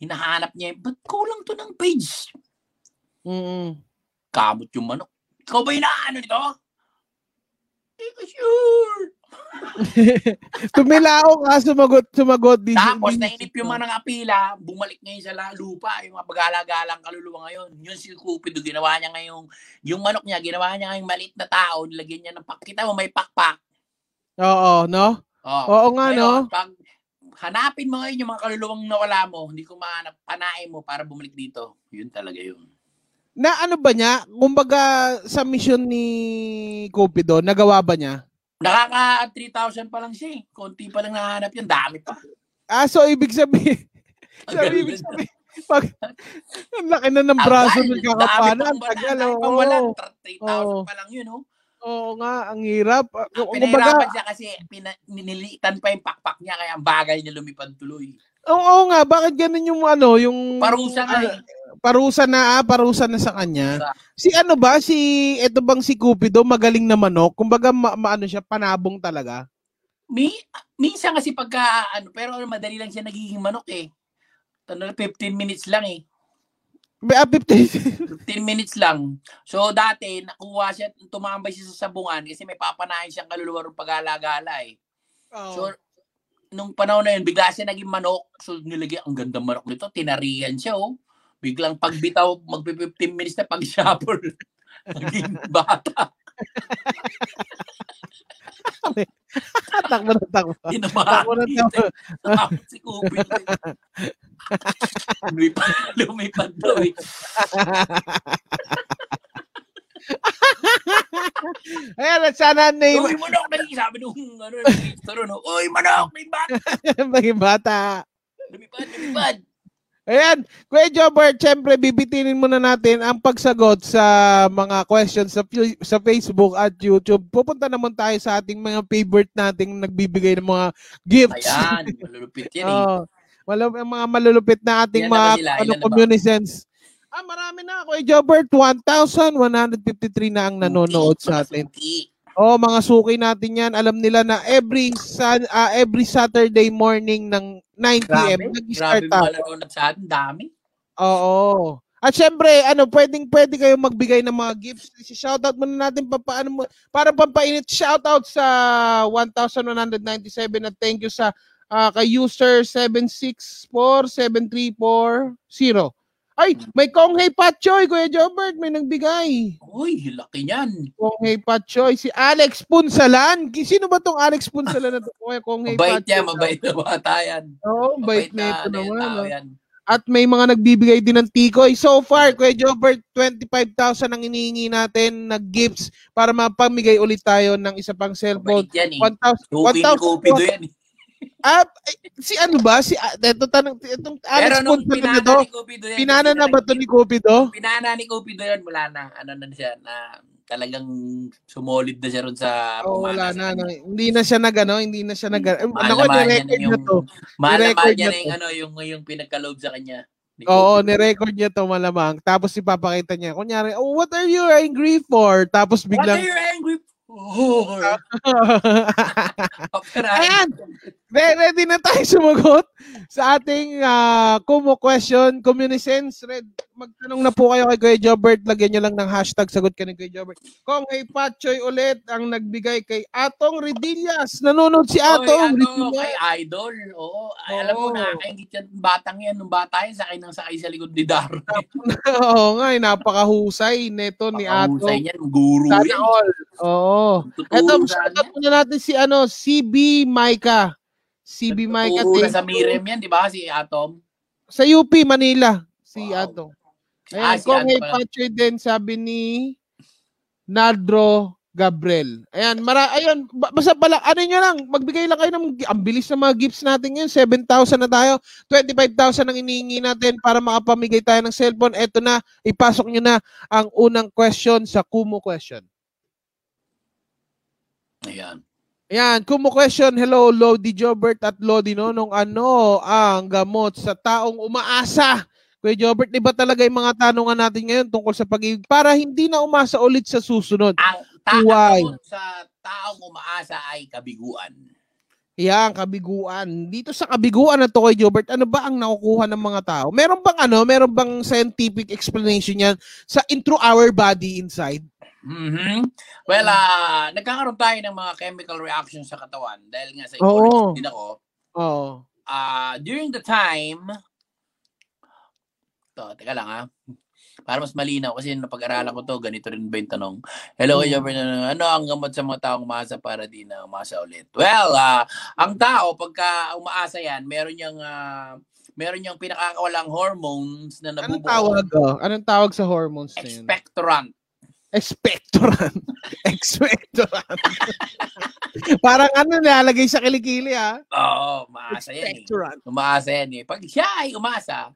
Hinahanap niya, ba't kulang to ng page? Mm. Kamot yung manok. Ikaw ba inaano nito? Hindi ko sure. Tumilao ka, sumagot, sumagot. Di, Tapos nainip yung mga nangapila, bumalik ngayon sa lupa, yung mga pag-alagalang kaluluwa ngayon. Yun si Cupido, ginawa niya ngayong, yung manok niya, ginawa niya ngayong maliit na tao, nilagyan niya ng pak. Kita mo, may pakpak. Oo, no? Oh. Oo nga, no? Ngayon, pag hanapin mo ngayon yung mga kaluluwang nawala mo, hindi ko mahanap, panain mo para bumalik dito. Yun talaga yun. Na ano ba niya? Kumbaga sa mission ni Cupido, nagawa ba niya? Nakaka 3,000 pa lang siya eh. Konti pa lang nahanap yun. Dami pa. Ah, so ibig sabihin, galing ibig sabihin, pag, ang laki na ng braso ng kakapana, ang tagal, Ang wala. oo. 3,000 Oo. pa lang yun, oh. Oo nga, ang hirap. Ah, Ang Kumbaga, pinahirapan siya kasi pina, ninilitan pa yung pakpak niya kaya ang bagay niya lumipad tuloy. Oo nga, bakit ganun yung ano, yung... Parusa na eh. Parusa na, ah, parusa na sa kanya. Parusa. Si ano ba, si, eto bang si Cupido, magaling na manok? Kumbaga, ma, maano siya, panabong talaga. Mi, minsan kasi pagka, ano, pero ano, madali lang siya nagiging manok eh. Ano, 15 minutes lang eh. May ah, 50. 15 minutes lang. So dati, nakuha siya, tumambay siya sa sabungan kasi may papanahin siyang kaluluwa ng pag-alagala eh. So, nung panahon na yun, bigla siya naging manok. So, nilagyan, ang ganda manok nito. Tinarihan siya, oh. Biglang pagbitaw, magpi-15 minutes na pag-shuffle. naging bata. takbo na takbo. Takbo na takbo. Tapos si Kubi. lumipad, lumipad daw eh. Ayan, at sana na yung Uy, manok! Naging sabi nung, ano, naging no? Uy, manok! May bata! maging bata. Lumipad, lumipad! Ayan, Kuya Jobert, syempre bibitinin muna natin ang pagsagot sa mga questions sa, sa Facebook at YouTube. Pupunta naman tayo sa ating mga favorite nating nagbibigay ng mga gifts. Ayan, malulupit yan eh. Oh, ang mga malulupit na ating Ilan na ba mga sila? ano, na communicants. Ah, marami na Kuya Jobert, 1,153 na ang nanonood sa atin. Oh, mga suki natin 'yan. Alam nila na every sun, ah, every Saturday morning ng 9 PM Grabe, nag-start grabe tayo. nanonood sa atin. Dami. Oo. At syempre, ano, pwedeng pwede kayo magbigay ng mga gifts. Si-shoutout muna natin pa paano mo para pampainit shoutout sa 1197 at thank you sa ah, kay user 7647340. Ay, may Konghei Patchoy, Kuya Jobert, may nagbigay. Uy, laki niyan. Konghei Patchoy, si Alex Punsalan. Sino ba tong Alex Punsalan na to? Kuya Konghei Mabait Patchoy. yan, mabait na bata yan. Oo, bait Mabait na ito naman. yan. At may mga nagbibigay din ng tikoy. So far, Kuya Jobert, 25,000 ang inihingi natin na gifts para mapamigay ulit tayo ng isa pang cellphone. Mabait yan eh. 1,000. Suki ni Cupido yan eh. Ah, eh, si ano ba? Si, ah, ito tanong, itong Alex Pero nung na pinana to, ni Cupido yan. pinana na ba to ni Cupido? Pinana ni Cupido yan, wala na. Ano na siya, na talagang sumolid na siya ron sa Oo, wala na, na. Hindi na siya nag, ano, hindi na siya nag, eh, Mahal Naku, na mahal niya ni-record yung, to. na I-record mahal niya na yung, to. ano, yung, yung pinagka-load sa kanya. ni Oo, ni-record niya to malamang. Tapos ipapakita niya. Kunyari, oh, what are you angry for? Tapos What biglang, are you angry for? Ayan! Re- ready na tayo sumagot sa ating uh, Kumu question. Communicants, Red, magtanong na po kayo kay Kuya Jobert. Lagyan nyo lang ng hashtag sagot ka ni Kuya Jobert. Kung hey Patchoy ulit ang nagbigay kay Atong Redillas. Nanonood si Oy, Atong ano, kay Idol. Oo. Ay, alam mo, Oo. nakakaingit yan ng batang yan. Nung bata yan, sakay ng sakay sa likod ni Daro. Oo nga, eh, napakahusay neto ni Atong. niyan, guru Sana yan. all. Oo. Ito, shoutout muna natin si ano, CB Maika. CB. Tuturo thank sa. Mirem yan, di ba? Si Atom. Sa UP, Manila. Si Wow. Ah, Ayan, si kung may pala. patchoy din, sabi ni Nardro Gabriel. Ayan, mara, ayun, ba- basta pala, ano nyo lang, magbigay lang kayo ng, ang bilis ng mga gifts natin ngayon, 7,000 na tayo, 25,000 ang inihingi natin para makapamigay tayo ng cellphone. Eto na, ipasok nyo na ang unang question sa Kumu question. Ayan. Ayan, Kumu question, hello, Lodi Jobert at Lodi Nonong, ano ang gamot sa taong umaasa? Kuya Jobert, di ba talaga yung mga tanungan natin ngayon tungkol sa pag-ibig para hindi na umasa ulit sa susunod? Ang taon sa taong umaasa ay kabiguan. Yan, kabiguan. Dito sa kabiguan na to kay Jobert, ano ba ang nakukuha ng mga tao? Meron bang ano, meron bang scientific explanation yan sa intro our body inside? Mhm. Well, ah, nagkakaroon tayo ng mga chemical reactions sa katawan dahil nga sa psychologist din ako. Oo. Ah, during the time to, teka lang ah. Para mas malinaw kasi napag-aralan ko to, ganito rin ba yung tanong? Hello, Hmm. Jobber, ano ang gamot sa mga taong umaasa para di na umasa ulit? Well, ah, ang tao pagka umaasa yan, meron niyang ah, meron niyang pinakakawalang hormones na Anong nabubuo. tawag? Oh? Anong tawag sa hormones na yun? Expectorant. Expectorant. Expectorant. Parang ano nilalagay sa kilikili ah. Oo, umaasa yan eh. Umaasa yan eh. Pag siya ay umasa,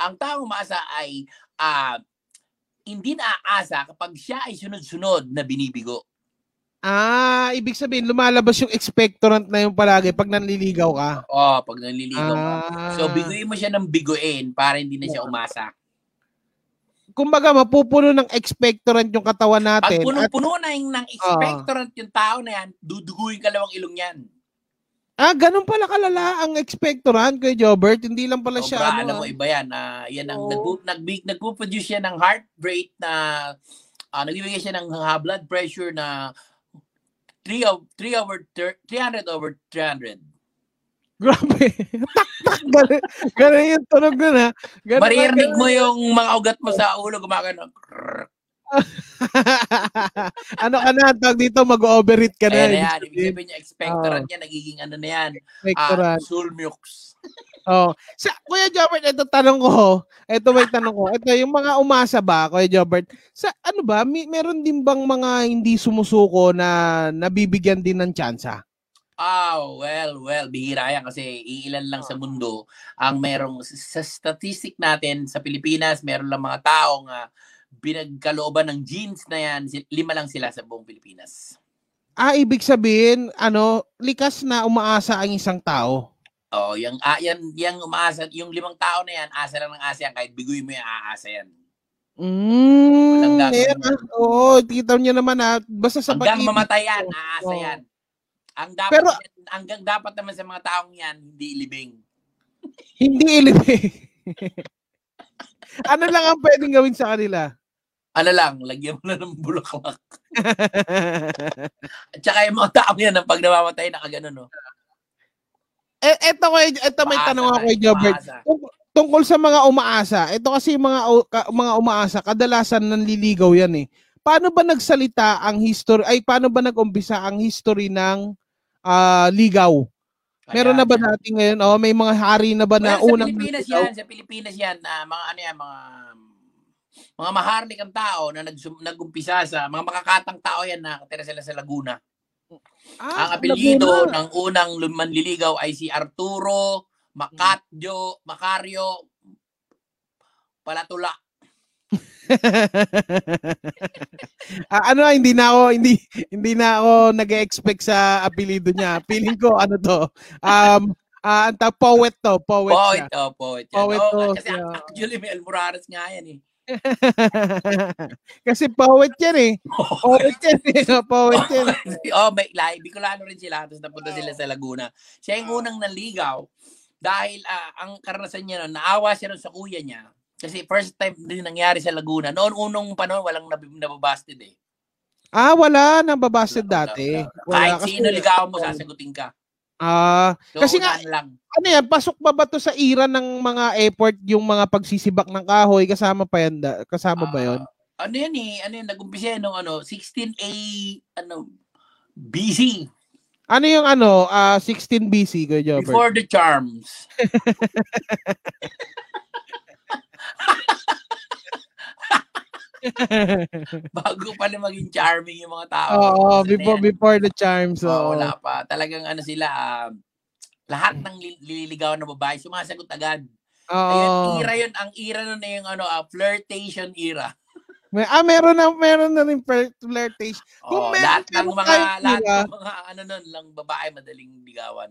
ang taong umaasa ay ah, hindi naaasa kapag siya ay sunod-sunod na binibigo. Ah, ibig sabihin lumalabas yung expectorant na yung palagi pag nanliligaw ka. Oh, pag nanliligaw ka. Ah. So, biguin mo siya ng biguin para hindi na siya umasa. Kumbaga mapupuno ng expectorant yung katawan Pag natin. At, punong-puno na yung ng expectorant yung tao na yan, duduguin ka lang ang ilong yan. ah, ganun pala kalala ang expectorant kay Jobert. Hindi lang pala siya Sobra, ano. alam mo, iba yan. ah yan ang Oo. nagpo- nag- nagpo-produce siya ng heart rate na ah nagbibigay siya ng ah, blood pressure na 3 of 3 over thir- 300 over 300. Grabe. Tak-tak. Ganun, ganun yung tunog nun ha. Ganun, Maririnig mo yung mga ugat mo sa ulo gumagano. ano ka na, tawag dito, mag-overeat ka na. Ayan na ibig yan. Sabihin, niya, expectorant niya, nagiging ano na yan. Expectorant. Sulmux. Oh. Sa, Kuya Jobert, ito tanong ko. Ito may tanong ko. Ito, yung mga umasa ba, Kuya Jobert, sa ano ba, may, meron din bang mga hindi sumusuko na nabibigyan din ng tsansa? Ah, well, well, bihira yan kasi iilan lang sa mundo ang merong sa statistic natin sa Pilipinas, meron lang mga taong uh, binagkalooban ng genes na yan, lima lang sila sa buong Pilipinas. Ah, ibig sabihin, ano, likas na umaasa ang isang tao. Oh, yung ah, yan yung umaasa, yung limang tao na yan, asa lang ng asa yan kahit biguin mo yung aasa yan. Mm, gagawin ayan, mo. ah. Oo, kita niyo naman ha. Basta sa Hanggang pag-ibig. mamatay yan, aasa Oo. yan. Ang dapat Pero- hanggang dapat naman sa mga taong yan, hindi ilibing. Hindi ilibig. ano lang ang pwedeng gawin sa kanila? Ano lang, lagyan mo na ng bulaklak. At saka yung mga taong yan, ang pag namamatay, nakagano, no? eh, eto, ko, eto may Umaasa tanong ako kay Jobert. Tung- tungkol sa mga umaasa, ito kasi mga mga umaasa, kadalasan nanliligaw yan eh. Paano ba nagsalita ang history ay paano ba nag-umpisa ang history ng ah, ligaw? Meron na ba Kaya- natin ngayon? Oh, may mga hari na ba na Well, sa unang Pilipinas nanligaw? yan, sa Pilipinas yan, ah, mga ano yan, mga mga maharlik ang tao na nagsum, nagumpisa sa mga makakatang tao yan na katira sila sa Laguna. Ah, ang apelyido Laguna. ng unang manliligaw ay si Arturo Macatio, Macario Palatula. Ah, ano hindi na ako hindi hindi na ako nag-expect sa apelyido niya. Feeling ko ano to. Um ah ang tawag, poet to, poet, Poet, siya. oh, poet. Yan. Poet Oo, to kasi siya. actually may Almorares nga yan eh. Kasi poet yan eh. Poet yan eh. Poet yan. oh, may lahi. Bicolano rin sila. Tapos napunta sila sa Laguna. Siya yung unang nanligaw dahil ah, ang karanasan niya noon, naawa siya sa kuya niya. Kasi first time din nangyari sa Laguna. Noon, unong panahon, walang nab- nababasted eh. Ah, wala nang babasted Wala, dati. wala, wala. Wala Kahit kasi- sino ligawan mo, sasagutin ka. Ah, So, Kasi nga- lang. ano yan, pasok ba ba to sa era ng mga effort yung mga pagsisibak ng kahoy kasama pa yan da- kasama ba yon? Ah, ano yan eh? Ano yan? Nag-umpisa yan nung ano, 16A, ano, BC. Ano yung ano, ah 16 BC ko Jobert? Before the charms. Bago pa na maging charming yung mga tao. Oo, Ano before yan? before the charms. Oo, Oo. wala pa. Talagang ano sila, ah, lahat ng li- liligawan na babae, sumasagot agad. Ayun, Oo. era yun, ang era nun na yung ano, ah, flirtation era. May, ah, meron na meron na rin flirt- flirtation. Kung Oh, meron lahat ng mga, lahat era. ng mga, ano nun, lang babae madaling ligawan.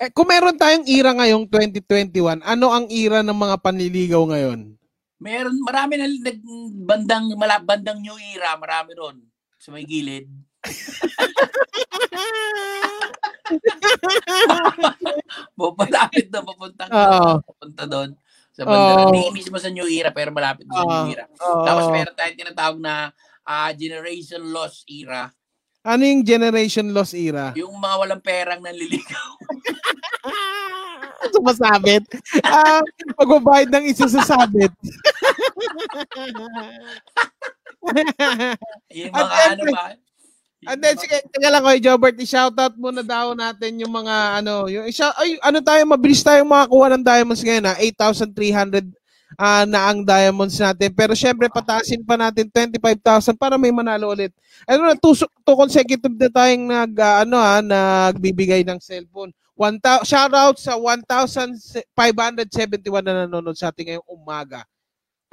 Eh, kung meron tayong era ngayong 2021, ano ang era ng mga panliligaw ngayon? Meron, marami na nag, bandang, mala, bandang new era, marami ron. Sa may gilid. Malapit na papunta Oo. papunta doon. Sa banda. Oo. Hindi mismo sa new era, pero malapit sa Oo. new era. Oo. Tapos meron tayong tinatawag na ah, generation loss era. Ano yung generation loss era? Yung mga walang perang nanliligaw. Sumasabit. Ah, pagbabayad ng isa sa sabit. Yung mga ano syempre, ba? yung And then, sige, teka lang ko, Jobert, i-shoutout muna daw natin yung mga, ano, yung isa, ay, ano tayo, mabilis tayong makakuha ng diamonds ngayon, ha? 8,300 ah, na ang diamonds natin. Pero syempre, pataasin pa natin 25,000 para may manalo ulit. Ano na, two, two consecutive na tayong nag, ah, ano ha, nagbibigay ng cellphone. 1,000 shoutout sa 1,571 na nanonood sa ating ngayong umaga.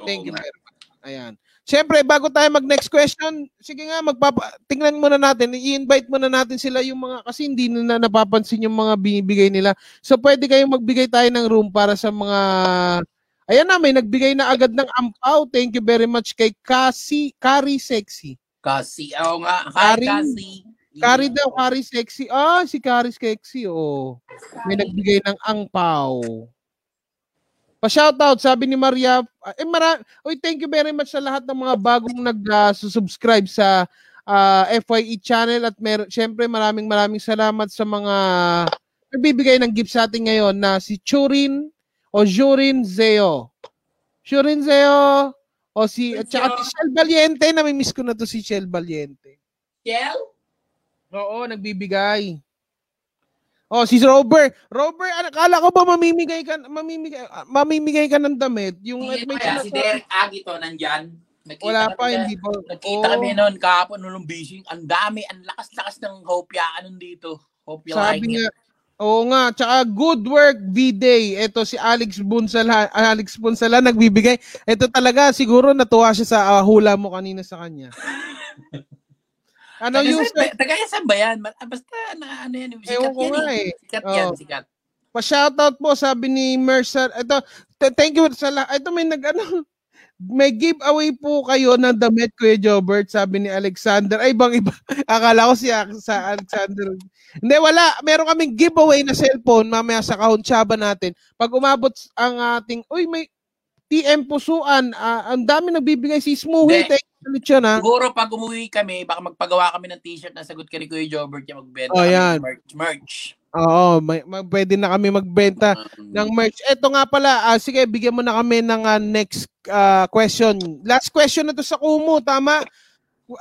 Thank you Oo nga. very much. Ayan. Siyempre, bago tayo mag-next question, sige nga, magpapa tingnan muna natin, i-invite muna natin sila yung mga, kasi hindi na napapansin yung mga binibigay nila. So, pwede kayong magbigay tayo ng room para sa mga, ayan na, may nagbigay na agad ng ampaw. Thank you very much kay Kasi, Kari Sexy. Kasi, oo nga. Kari- Kasi. Kari daw, Kari Sexy. Ah, si Kari Sexy, oh. May nagbigay ng angpaw. Pa-shoutout, sabi ni Maria. Eh, mara Oy, thank you very much sa lahat ng mga bagong nag-subscribe sa ah, FYE channel at mer syempre maraming maraming salamat sa mga nagbibigay ng gift sa atin ngayon na si Churin o Jurin Zeo. Jurin Zeo o si at saka si Shell Valiente, nami-miss ko na to si Shell Valiente. Shell? Oo, nagbibigay. Oh, si Robert. Robert, ano, kala ko ba mamimigay ka mamimigay ah, mamimigay ka ng damit? Yung Hindi may kaya, si Derek Agito nandyan. Nakita Wala pa, na- hindi pa. Nakita Oo. kami noon kahapon nung bising. Ang dami, ang lakas-lakas ng hopya anong dito. Hopya Sabi nga, oo nga, tsaka good work V-Day. Ito si Alex Bunsala, Alex Bunsala nagbibigay. Ito talaga, siguro natuwa siya sa ah, hula mo kanina sa kanya. ano Taga yung ba- Taga saan ba yan? Basta na ano yan. Sikat Ewan ko yan nga eh. eh. Sikat Oo. yan, sikat. Pa-shoutout po, sabi ni Mercer. Ito, th- thank you sa la- Ito may nag ano, may giveaway po kayo ng damit, Kuya Jobert, sabi ni Alexander. Ay, bang iba. Akala ko si sa Alexander. Hindi, wala. Meron kaming giveaway na cellphone mamaya sa kahuntsaba natin. Pag umabot ang ating, uy, may TM Pusuan. ah, ang dami nagbibigay si Smoothie. Thank you ulit siya, ha? Siguro pag umuwi kami, baka magpagawa kami ng t-shirt na sagot ka ni Kuya Jobert yung magbenta Oh, yan. merch. merch. Oo, may, may- pwede na kami magbenta. Um, ng merch. Ito nga pala, ah, sige, bigyan mo na kami ng ah, next ah, question. Last question na to sa Kumu, tama?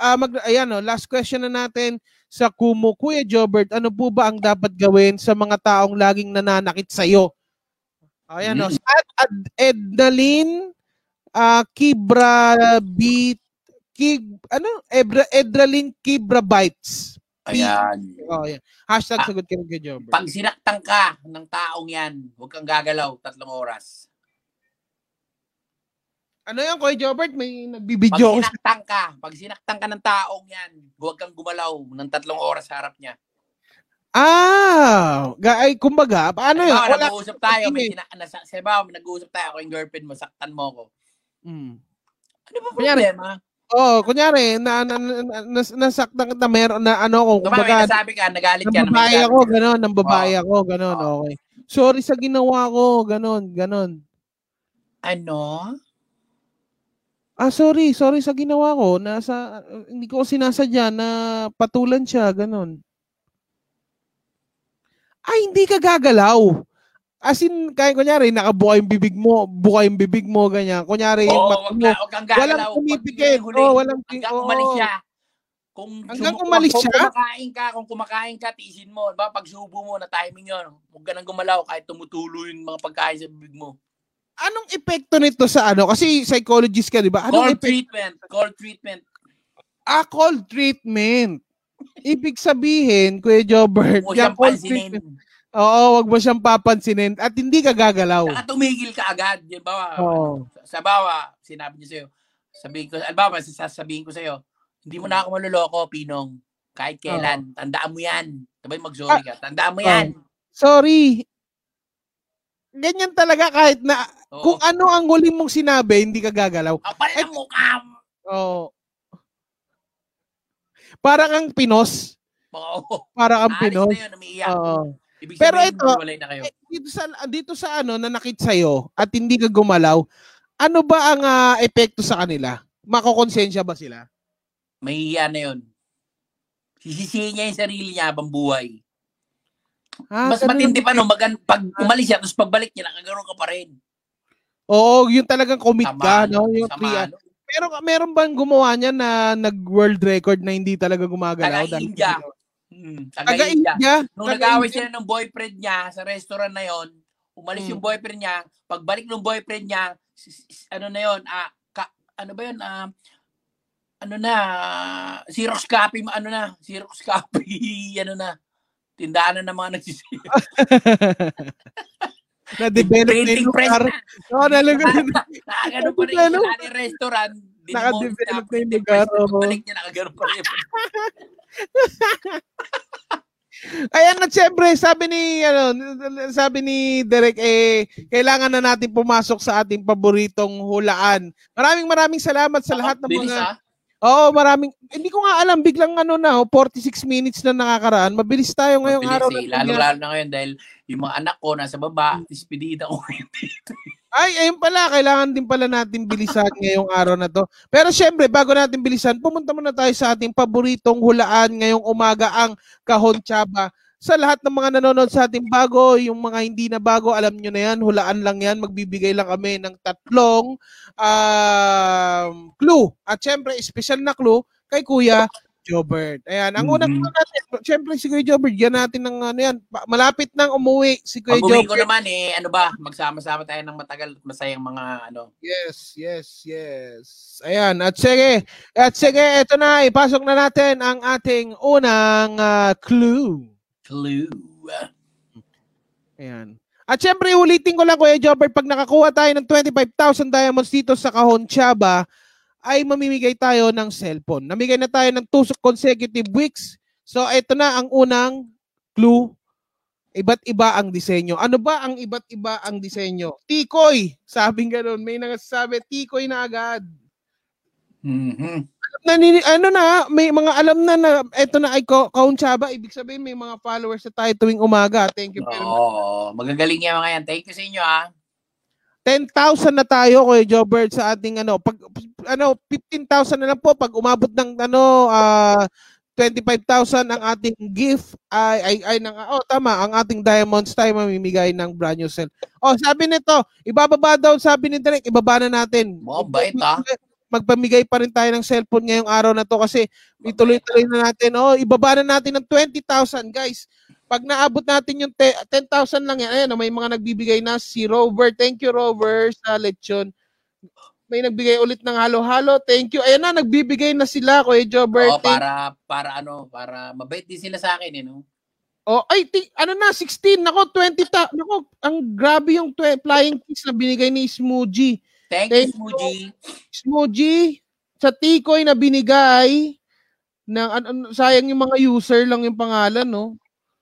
Ah, mag, ayan, oh, last question na natin sa Kumu. Kuya Jobert, ano po ba ang dapat gawin sa mga taong laging nananakit sa'yo? Ayan, oh, Hmm. si Ad, Ednalyn ah, Kibra Beat Kib, ano? Ebra, Edralyn Kibra Bites. Ayan. Oh, ayan. Hashtag Ah, sagot ka Kuya Jobert. Pag sinaktan ka ng taong yan, huwag kang gagalaw tatlong oras. Ano yan, Kuya Jobert? May Pag nagbibideo ako sinaktan ka, pag sinaktan ka ng taong yan, huwag kang gumalaw ng tatlong oras sa harap niya. Ah, ay kumbaga, paano yun? Wala. nag-uusap tayo, may sina- nasa, sa iba, nag-uusap tayo ako yung girlfriend mo, saktan mo ako. Mm. Ano ba Kunyari, Oh, kunyari na, na, na, na nas- nasaktan kita meron na ano Kumbaga, may kumbaga, nasabi ka, nagalit ng ka. na may babae ako, ka. ganon, ng babae ako, ganon, Oo. okay. Sorry sa ginawa ko, ganon, ganon. Ano? Ah, sorry, sorry sa ginawa ko. Nasa, hindi ko sinasadya na patulan siya, ganon. Ay, hindi ka gagalaw. As in, kaya kunyari, nakabuka yung bibig mo, buka yung bibig mo, ganyan. Kunyari, yung Oo, mata wag, mo, wag kang walang huli, Oh, walang hanggang umalis siya. Kung Hanggang sumu- umalis kung, siya? Kung kumakain ka, kung kumakain ka, tiisin mo. Diba? Pag subo mo, na timing yun. Huwag ka nang gumalaw kahit tumutulo yung mga pagkain sa bibig mo. Anong epekto nito sa ano? Kasi psychologist ka, di ba? Anong Cold epekto? treatment. Cold treatment. Ah, cold treatment. Ibig sabihin, Kuya Jobert, yung cold treatment. Oo, wag mo siyang papansinin at hindi ka gagalaw. Saka tumigil ka agad. Yan ba? Oo. Sa bawa, sinabi niya sa'yo, sabihin ko, albawa, sasabihin ko sa'yo, hindi mo na ako maluloko, Pinong. Kahit kailan. Tandaan mo yan. Sabay mag-sorry ka. Tandaan mo yan. Sorry. Ganyan talaga kahit na Oo. kung ano ang huli mong sinabi, hindi ka gagalaw. Kapal ng mukha mo. Oo. Para kang pinos. Oo. Para kang Aalis pinos. na yun, umiiyak. Oo. Ibig Pero sabihin, ito, na kayo. Eh, dito sa dito sa ano na nakit sa'yo at hindi ka gumalaw, ano ba ang ah, epekto sa kanila? Makokonsensya ba sila? Mahihiya na yun. Sisisihin niya yung sarili niya habang buhay. Ah, Mas matindi pa no, magan, pag umalis siya, tapos pagbalik niya, nakagaroon ka pa rin. Oo, yung talagang commit ka, no? Yung sama, three, ano. Pero meron bang gumawa niya na nag-world record na hindi talaga gumagalaw? dahil- Taga-India. Hmm, taga-India. Taga-India? Nung nag-away sila ng boyfriend niya sa restaurant na yon, umalis Hmm. yung boyfriend niya, pagbalik ng boyfriend niya, ano na yon, ah, ka, ano ba yun, ah, ano na, Xerox copy, ano na, Xerox copy, ano na, tindahan na ng mga nagsisira. Na-develop na yung lugar. na. Oo, nalagay na. Nakagano pa rin Ano? yung dati restaurant. Nakadevelop na yung oo. Pagbalik niya, nakagano pa rin. Ayan at syempre, sabi ni ano, sabi ni Derek eh kailangan na natin pumasok sa ating paboritong hulaan. Maraming maraming salamat sa lahat ng mga ah. Oo, maraming hindi ko nga alam biglang ano na, oh, 46 minutes na nakakaraan. Mabilis tayo ngayong Mabilis araw. eh. Lalo, lalo na ngayon dahil yung mga anak ko nasa baba, ispidita ko ngayon dito. Ay, ayun pala, kailangan din pala natin bilisan ngayong araw na to. Pero syempre, bago natin bilisan, pumunta muna tayo sa ating paboritong hulaan ngayong umaga ang Kahon Chaba. Sa lahat ng mga nanonood sa ating bago, yung mga hindi na bago, alam nyo na yan, hulaan lang yan. Magbibigay lang kami ng tatlong um, clue. At syempre, special na clue kay Kuya Jobert. Ayan, ang unang Mhm. clue natin, syempre si Kuya Jobert, yan natin ng ano yan. Malapit nang umuwi si Kuya Pag uwi ko naman eh, ano ba, magsama-sama tayo ng matagal at masayang mga ano. Yes, yes, yes. Ayan, at sige, at sige, ito na, ipasok na natin ang ating unang ah, clue. Clue. Ayan. At syempre, ulitin ko lang, Kuya Jobber, pag nakakuha tayo ng 25,000 diamonds dito sa Kahon Chaba, ay mamimigay tayo ng cellphone. Namigay na tayo ng two consecutive weeks. So, ito na ang unang clue. Iba't iba ang disenyo. Ano ba ang iba't iba ang disenyo? Tikoy! Sabing ganun. May nagsasabi, tikoy na agad. Mhm. Nanini, ano na, may mga alam na na ito na ay Ka- Kahon Chaba. Ibig sabihin, may mga followers na tayo tuwing umaga. Thank you very much. Oo, magagaling yan mga yan. Thank you sa inyo ah. 10,000 na tayo Kuya Jobert sa ating ano pag ano 15,000 na lang po pag umabot ng ano ah 25,000 ang ating gift ay ay, ay ng oh tama ang ating diamonds tayo mamimigay ng brand new cell. Oh sabi nito ibababa daw sabi ni Direk ibaba na natin. Mukhang bait, ah. Magpamigay pa rin tayo ng cellphone ngayong araw na to kasi ituloy-tuloy na natin. Oh, ibaba na natin ng 20,000 guys. Pag naabot natin yung te- 10,000 lang yan, ayan, oh, may mga nagbibigay na si Rover. Thank you, Rover, sa lechon. May nagbigay ulit ng halo-halo. Thank you. Ayan na, nagbibigay na sila, Kuya Jobert. Oo, para, para ano, para mabait din sila sa akin eh, no? Oh, ay, ti- ano na, 16. Nako, 20 ta. Nako, ang grabe yung twe- flying kiss na binigay ni Smoothie. Thank, Thank you, Smoothie. Smoothie, sa tikoy na binigay, ng, ano, ano, sayang yung mga user lang yung pangalan, no?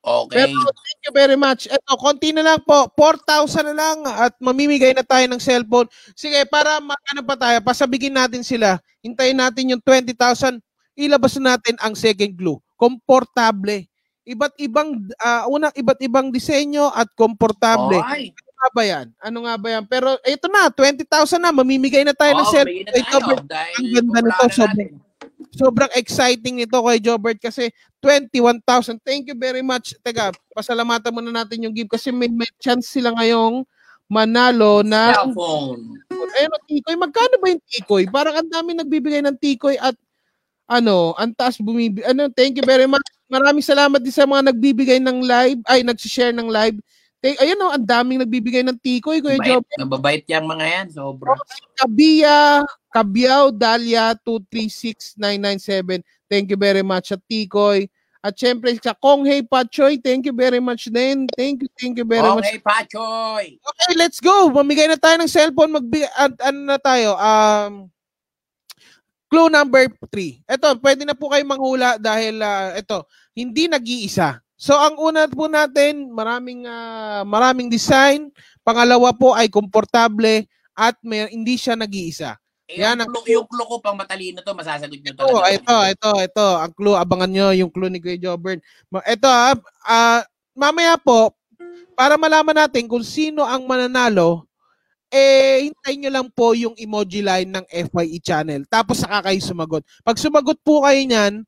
Okay. Pero thank you very much. Eto, konti na lang po. 4,000 na lang at mamimigay na tayo ng cellphone. Sige, para ano pa tayo, pasabigin natin sila. Hintayin natin yung 20,000. Ilabas na natin ang second clue. Komportable. Iba't ibang ah, unang iba't ibang disenyo at komportable. Ay, Ano nga ba yan? Ano nga ba yan? Pero ito na, 20,000 na. Mamimigay na tayo ng na tayo. Jobert. Dahil Ang ganda nito, na sobrang-. Sobrang exciting nito kay Jobert kasi 21,000. Thank you very much. Teka, pasalamatan muna natin yung give kasi may, may chance sila ngayong manalo ng Cellphone. Ayun, ang tikoy. Magkano ba yung tikoy? Parang ang dami nagbibigay ng tikoy at ano, ang taas bumibi. Ano, thank you very much. Maraming salamat din sa mga nagbibigay ng live, ay nagsi-share ng live. Thank, ayun oh, ang daming nagbibigay ng tikoy, Kuya Job. mababait yung mga yan, sobra. Kabia, Kabiao, Dalia, 236997. Thank you very much at Tikoy. At syempre sa Konghei Pachoy, thank you very much din. Thank you, thank you very much. Okay, Pachoy. Okay, let's go. Mamigay na tayo ng cellphone. Magbigay, at, ano na tayo? Um, clue number 3. Ito, pwede na po kayo manghula dahil ah, ito, hindi nag-iisa. So ang una po natin, maraming ah, maraming design. Pangalawa po ay komportable at may, hindi siya nag-iisa. Eh, Yan ang- clue, yung clue ko pang matalino to, masasagot nyo Ito, talaga. ito, ito, ito. Ang clue, abangan nyo yung clue ni Kuya Jobert. Ma- Ito ah, ah, mamaya po, para malaman natin kung sino ang mananalo, eh, hintayin nyo lang po yung emoji line ng FYE channel. Tapos saka kayo sumagot. Pag sumagot po kayo niyan,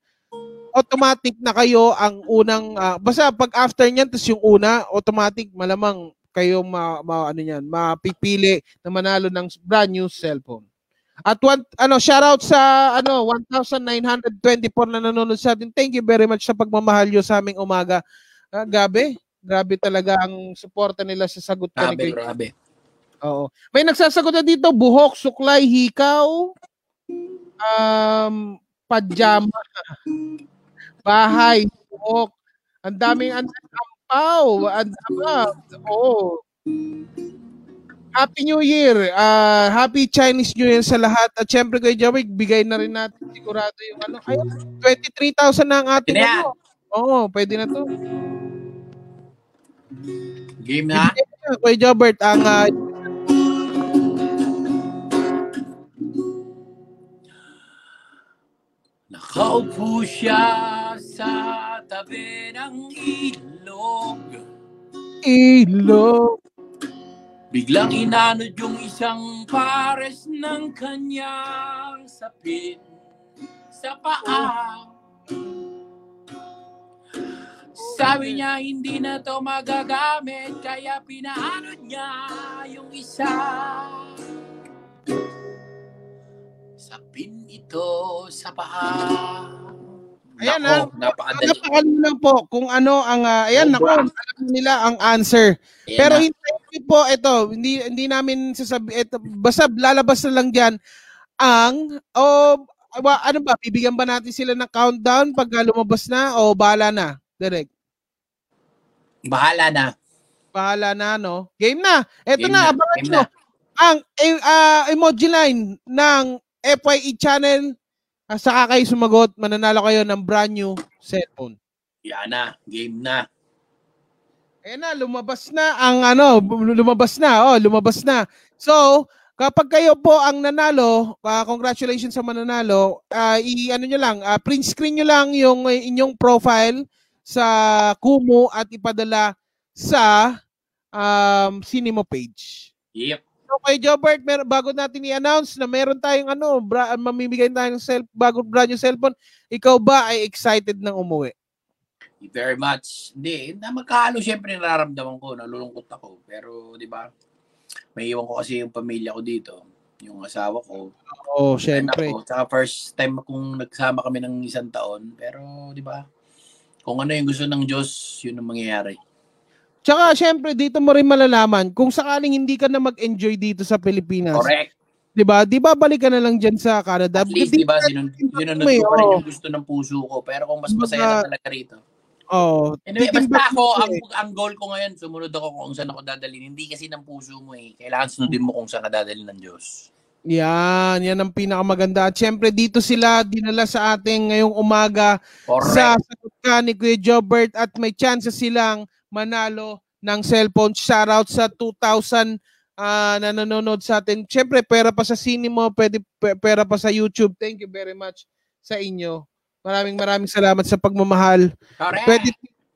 automatic na kayo ang unang, ah, basta pag after niyan, tapos yung una, automatic, malamang kayo ma, ma ano yan, mapipili na manalo ng brand new cellphone. At one, ano, shout out sa ano 1,924 na nanonood sa atin. Thank you very much sa pagmamahal nyo sa aming umaga. Ah, gabi, grabe talaga ang suporta nila sa sagot ko ni Grabe, Kuya grabe. Oo. May nagsasagot na dito, buhok, suklay, hikaw, um, pajama, bahay, buhok. Ang daming ang ampaw, ang dama. Oo. Happy New Year. Ah, happy Chinese New Year sa lahat. At syempre kay Jawig, bigay na rin natin sigurado yung ano. Ay, 23,000 na ang ating yan. ano. Oo, pwede na to. Game na. Kuya Jobert, ang ah, Nakaupo siya sa tabi ng ilog. ilog. Biglang inanod yung isang pares ng kanyang sapin sa paa. Sabi niya hindi na to magagamit kaya pinaanod niya yung isa. Sapin ito sa paa. Ayan, Nako, napakadali. Napakali lang po kung ano ang ah, ayan nako alam nila ang answer. Ayan Pero na. niyo po ito, hindi hindi namin sasabi ito basta lalabas na lang diyan ang o wa- ano ba bibigyan ba natin sila ng countdown pag ah, lumabas na o bahala na? Direct. bahala na. Bahala na no. Game na. Ito Game na, na, abangan nyo. na. Ang ah, emoji line ng FYE channel Ah, saka kayo sumagot, mananalo kayo ng brand new cellphone. Yan na, game na. Ayan na, lumabas na ang ano, lumabas na, oh, lumabas na. So, kapag kayo po ang nanalo, ah, congratulations sa mananalo, ah, i ano nyo lang, ah, print screen nyo lang yung inyong profile sa Kumu at ipadala sa um, Cinema page. Yep. So kay Jobert, mer- bago natin i-announce na meron tayong ano, bra- mamimigay tayo ng self, bago brand new cellphone, ikaw ba ay excited nang umuwi? Very much. Hindi, na magkahalo syempre nararamdaman ko, nalulungkot ako. Pero, di ba, may iwan ko kasi yung pamilya ko dito, yung asawa ko. Oh, syempre. ko. Tsaka first time kung nagsama kami ng isang taon. Pero, di ba, kung ano yung gusto ng Diyos, yun ang mangyayari. Tsaka syempre dito mo rin malalaman kung sakaling hindi ka na mag-enjoy dito sa Pilipinas. Correct. 'Di ba? 'Di ba balik ka na lang diyan sa Canada? At least, di ba, sinun- ko rin oo. yung gusto ng puso ko. Pero kung mas masaya na talaga rito. Oh, Anyway, basta ako, ka ang, eh. ang goal ko ngayon, sumunod ako kung saan ako dadalhin. Hindi kasi ng puso mo eh. Kailangan sunodin mo kung saan ka dadalhin ng Diyos. Yan, yan ang pinakamaganda. At syempre dito sila dinala sa ating ngayong umaga sa Correct. sagot ka ni Kuya Jobert at may chance silang manalo ng cellphone. Shoutout sa 2,000 ah, na nanonood sa atin. Syempre, pera pa sa cinema, pwede pe- pera pa sa YouTube. Thank you very much sa inyo. Maraming maraming salamat sa pagmamahal. Correct. Pwede,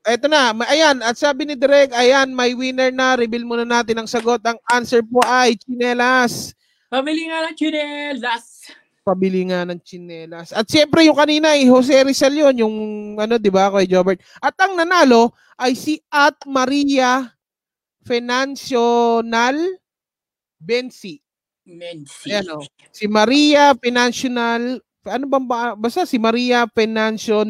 eto na, ma- ayan, at sabi ni Direk, ayan, may winner na, reveal muna natin ang sagot. Ang answer po ay chinelas. Pamili nga ng chinelas. Pabili nga ng chinelas. At siyempre yung kanina, eh, Jose Rizal yun, yung ano, di ba, kay Jobert. At ang nanalo ay si At Maria Financial Bensi. Mensi. Ayan, oh. Si Maria Financial, ano bang ba, basta si Maria Financial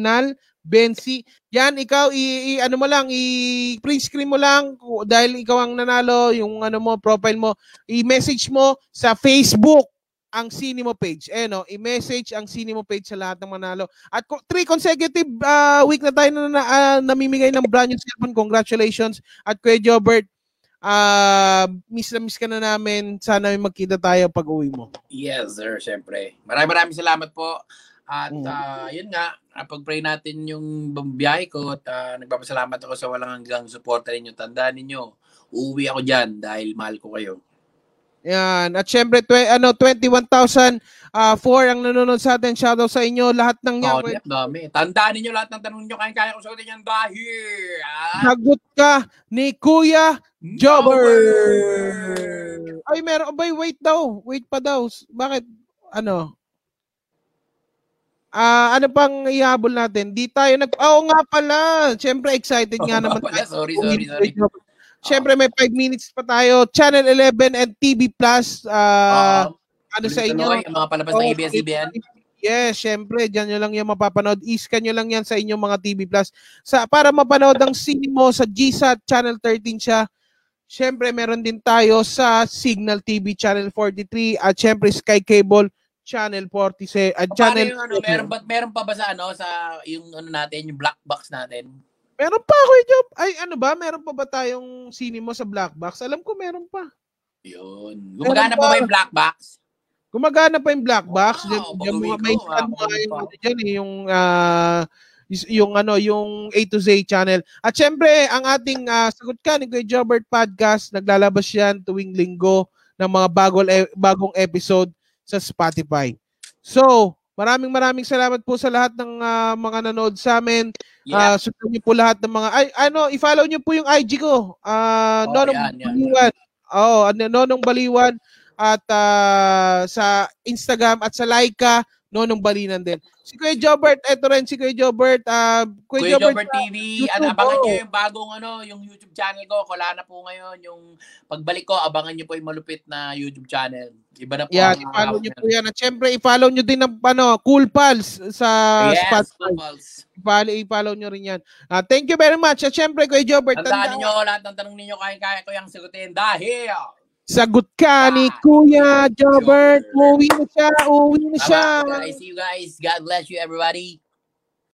Bensi. Yan, ikaw, i, i- ano mo lang, i-print screen mo lang dahil ikaw ang nanalo, yung ano mo, profile mo, i-message mo sa Facebook ang Cinema page. Eh no, i-message ang Cinema page sa lahat ng manalo. At ko- three consecutive ah, week na tayo na, na ah, namimigay ng brand new cellphone. Congratulations. At Kuya Jobert, ah miss na miss ka na namin. Sana may magkita tayo pag uwi mo. Yes, sir, syempre. Maraming maraming salamat po. At Mm. ah, yun nga, pag-pray natin yung biyahe ko at ah, nagpapasalamat ako sa walang hanggang suporta ninyo. Tandaan ninyo, uuwi ako dyan dahil mahal ko kayo. Yan. At syempre, twe, ano, 21,000 ah, four ang nanonood sa atin. Shoutout sa inyo. Lahat ng yan. Oh, dami. Tandaan ninyo lahat ng tanong nyo. Kaya-kaya ko sagutin yan dahil. Ah, Sagot ka ni Kuya Jobber! Jobber! Ay, meron. Abay, wait daw. Wait pa daw. Bakit? Ano? Ah, ano pang ihabol natin? Di tayo nag... Oo nga pala. Siyempre, excited nga Oo nga naman pala. Sorry, sorry, sorry. Siyempre, may 5 minutes pa tayo. Channel 11 and TV Plus. Ah, Oo. ano sa inyo? Tuloy, Yung mga palabas ng Oh, ABS-CBN. Yes, syempre, diyan nyo lang yung mapapanood. Iscan nyo lang yan sa inyong mga TV Plus. Sa, para mapanood ang sine mo sa GSAT Channel 13 siya. Syempre, meron din tayo sa Signal TV Channel 43 at syempre Sky Cable Channel 46 at Channel yung ano, meron, meron pa ba sa ano, sa yung ano natin, yung black box natin? Meron pa ako job. Ay, ano ba? Meron pa ba tayong sine mo sa Black Box? Alam ko meron pa. Yun. Gumagana Meron pa ba yung black box? Gumagana pa yung Black Box. Wow, Diyan, diyan mga may ko, scan ah, mo yung, ano dyan, eh, yung, ah, is- yung ano, yung A to Z channel. At syempre, ang ating ah, Sagot Ka ni Kuya Jobert podcast, naglalabas yan tuwing linggo ng mga bagong, e- bagong episode sa Spotify. So, maraming maraming salamat po sa lahat ng ah, mga nanood sa amin. Yeah. Ah, sundan niyo po lahat ng mga ay ano, i-follow niyo po yung IG ko. Ah, Oh, Nonong yan, yan, Baliwan. Oo, ano, Nonong Baliwan at ah, sa Instagram at sa Laika, Nonong Balinan din. Si Kuya Jobert, eto rin si Kuya Jobert. ah Kuya, Kuya Jobert, Jobber TV, YouTube, abangan oh. nyo yung bagong ano, yung YouTube channel ko. Wala na po ngayon. Yung pagbalik ko, abangan nyo po yung malupit na YouTube channel. Iba na po. ang i-follow ngayon. po yan. At syempre, i-follow niyo din ng ano, Cool Pals sa Yes, Spotify. Pulse. I-follow, i-follow niyo rin yan. Ah, thank you very much. At syempre, Kuya Jobert, Tandaan tandaan ninyo, lahat ng tanong ninyo, kaya-kaya ko yung sagutin dahil Sagot ka ni Ah, Kuya Jobert. Jobert. Uwi na siya. Uwi na siya. Bye-bye, guys. See you guys. God bless you, everybody.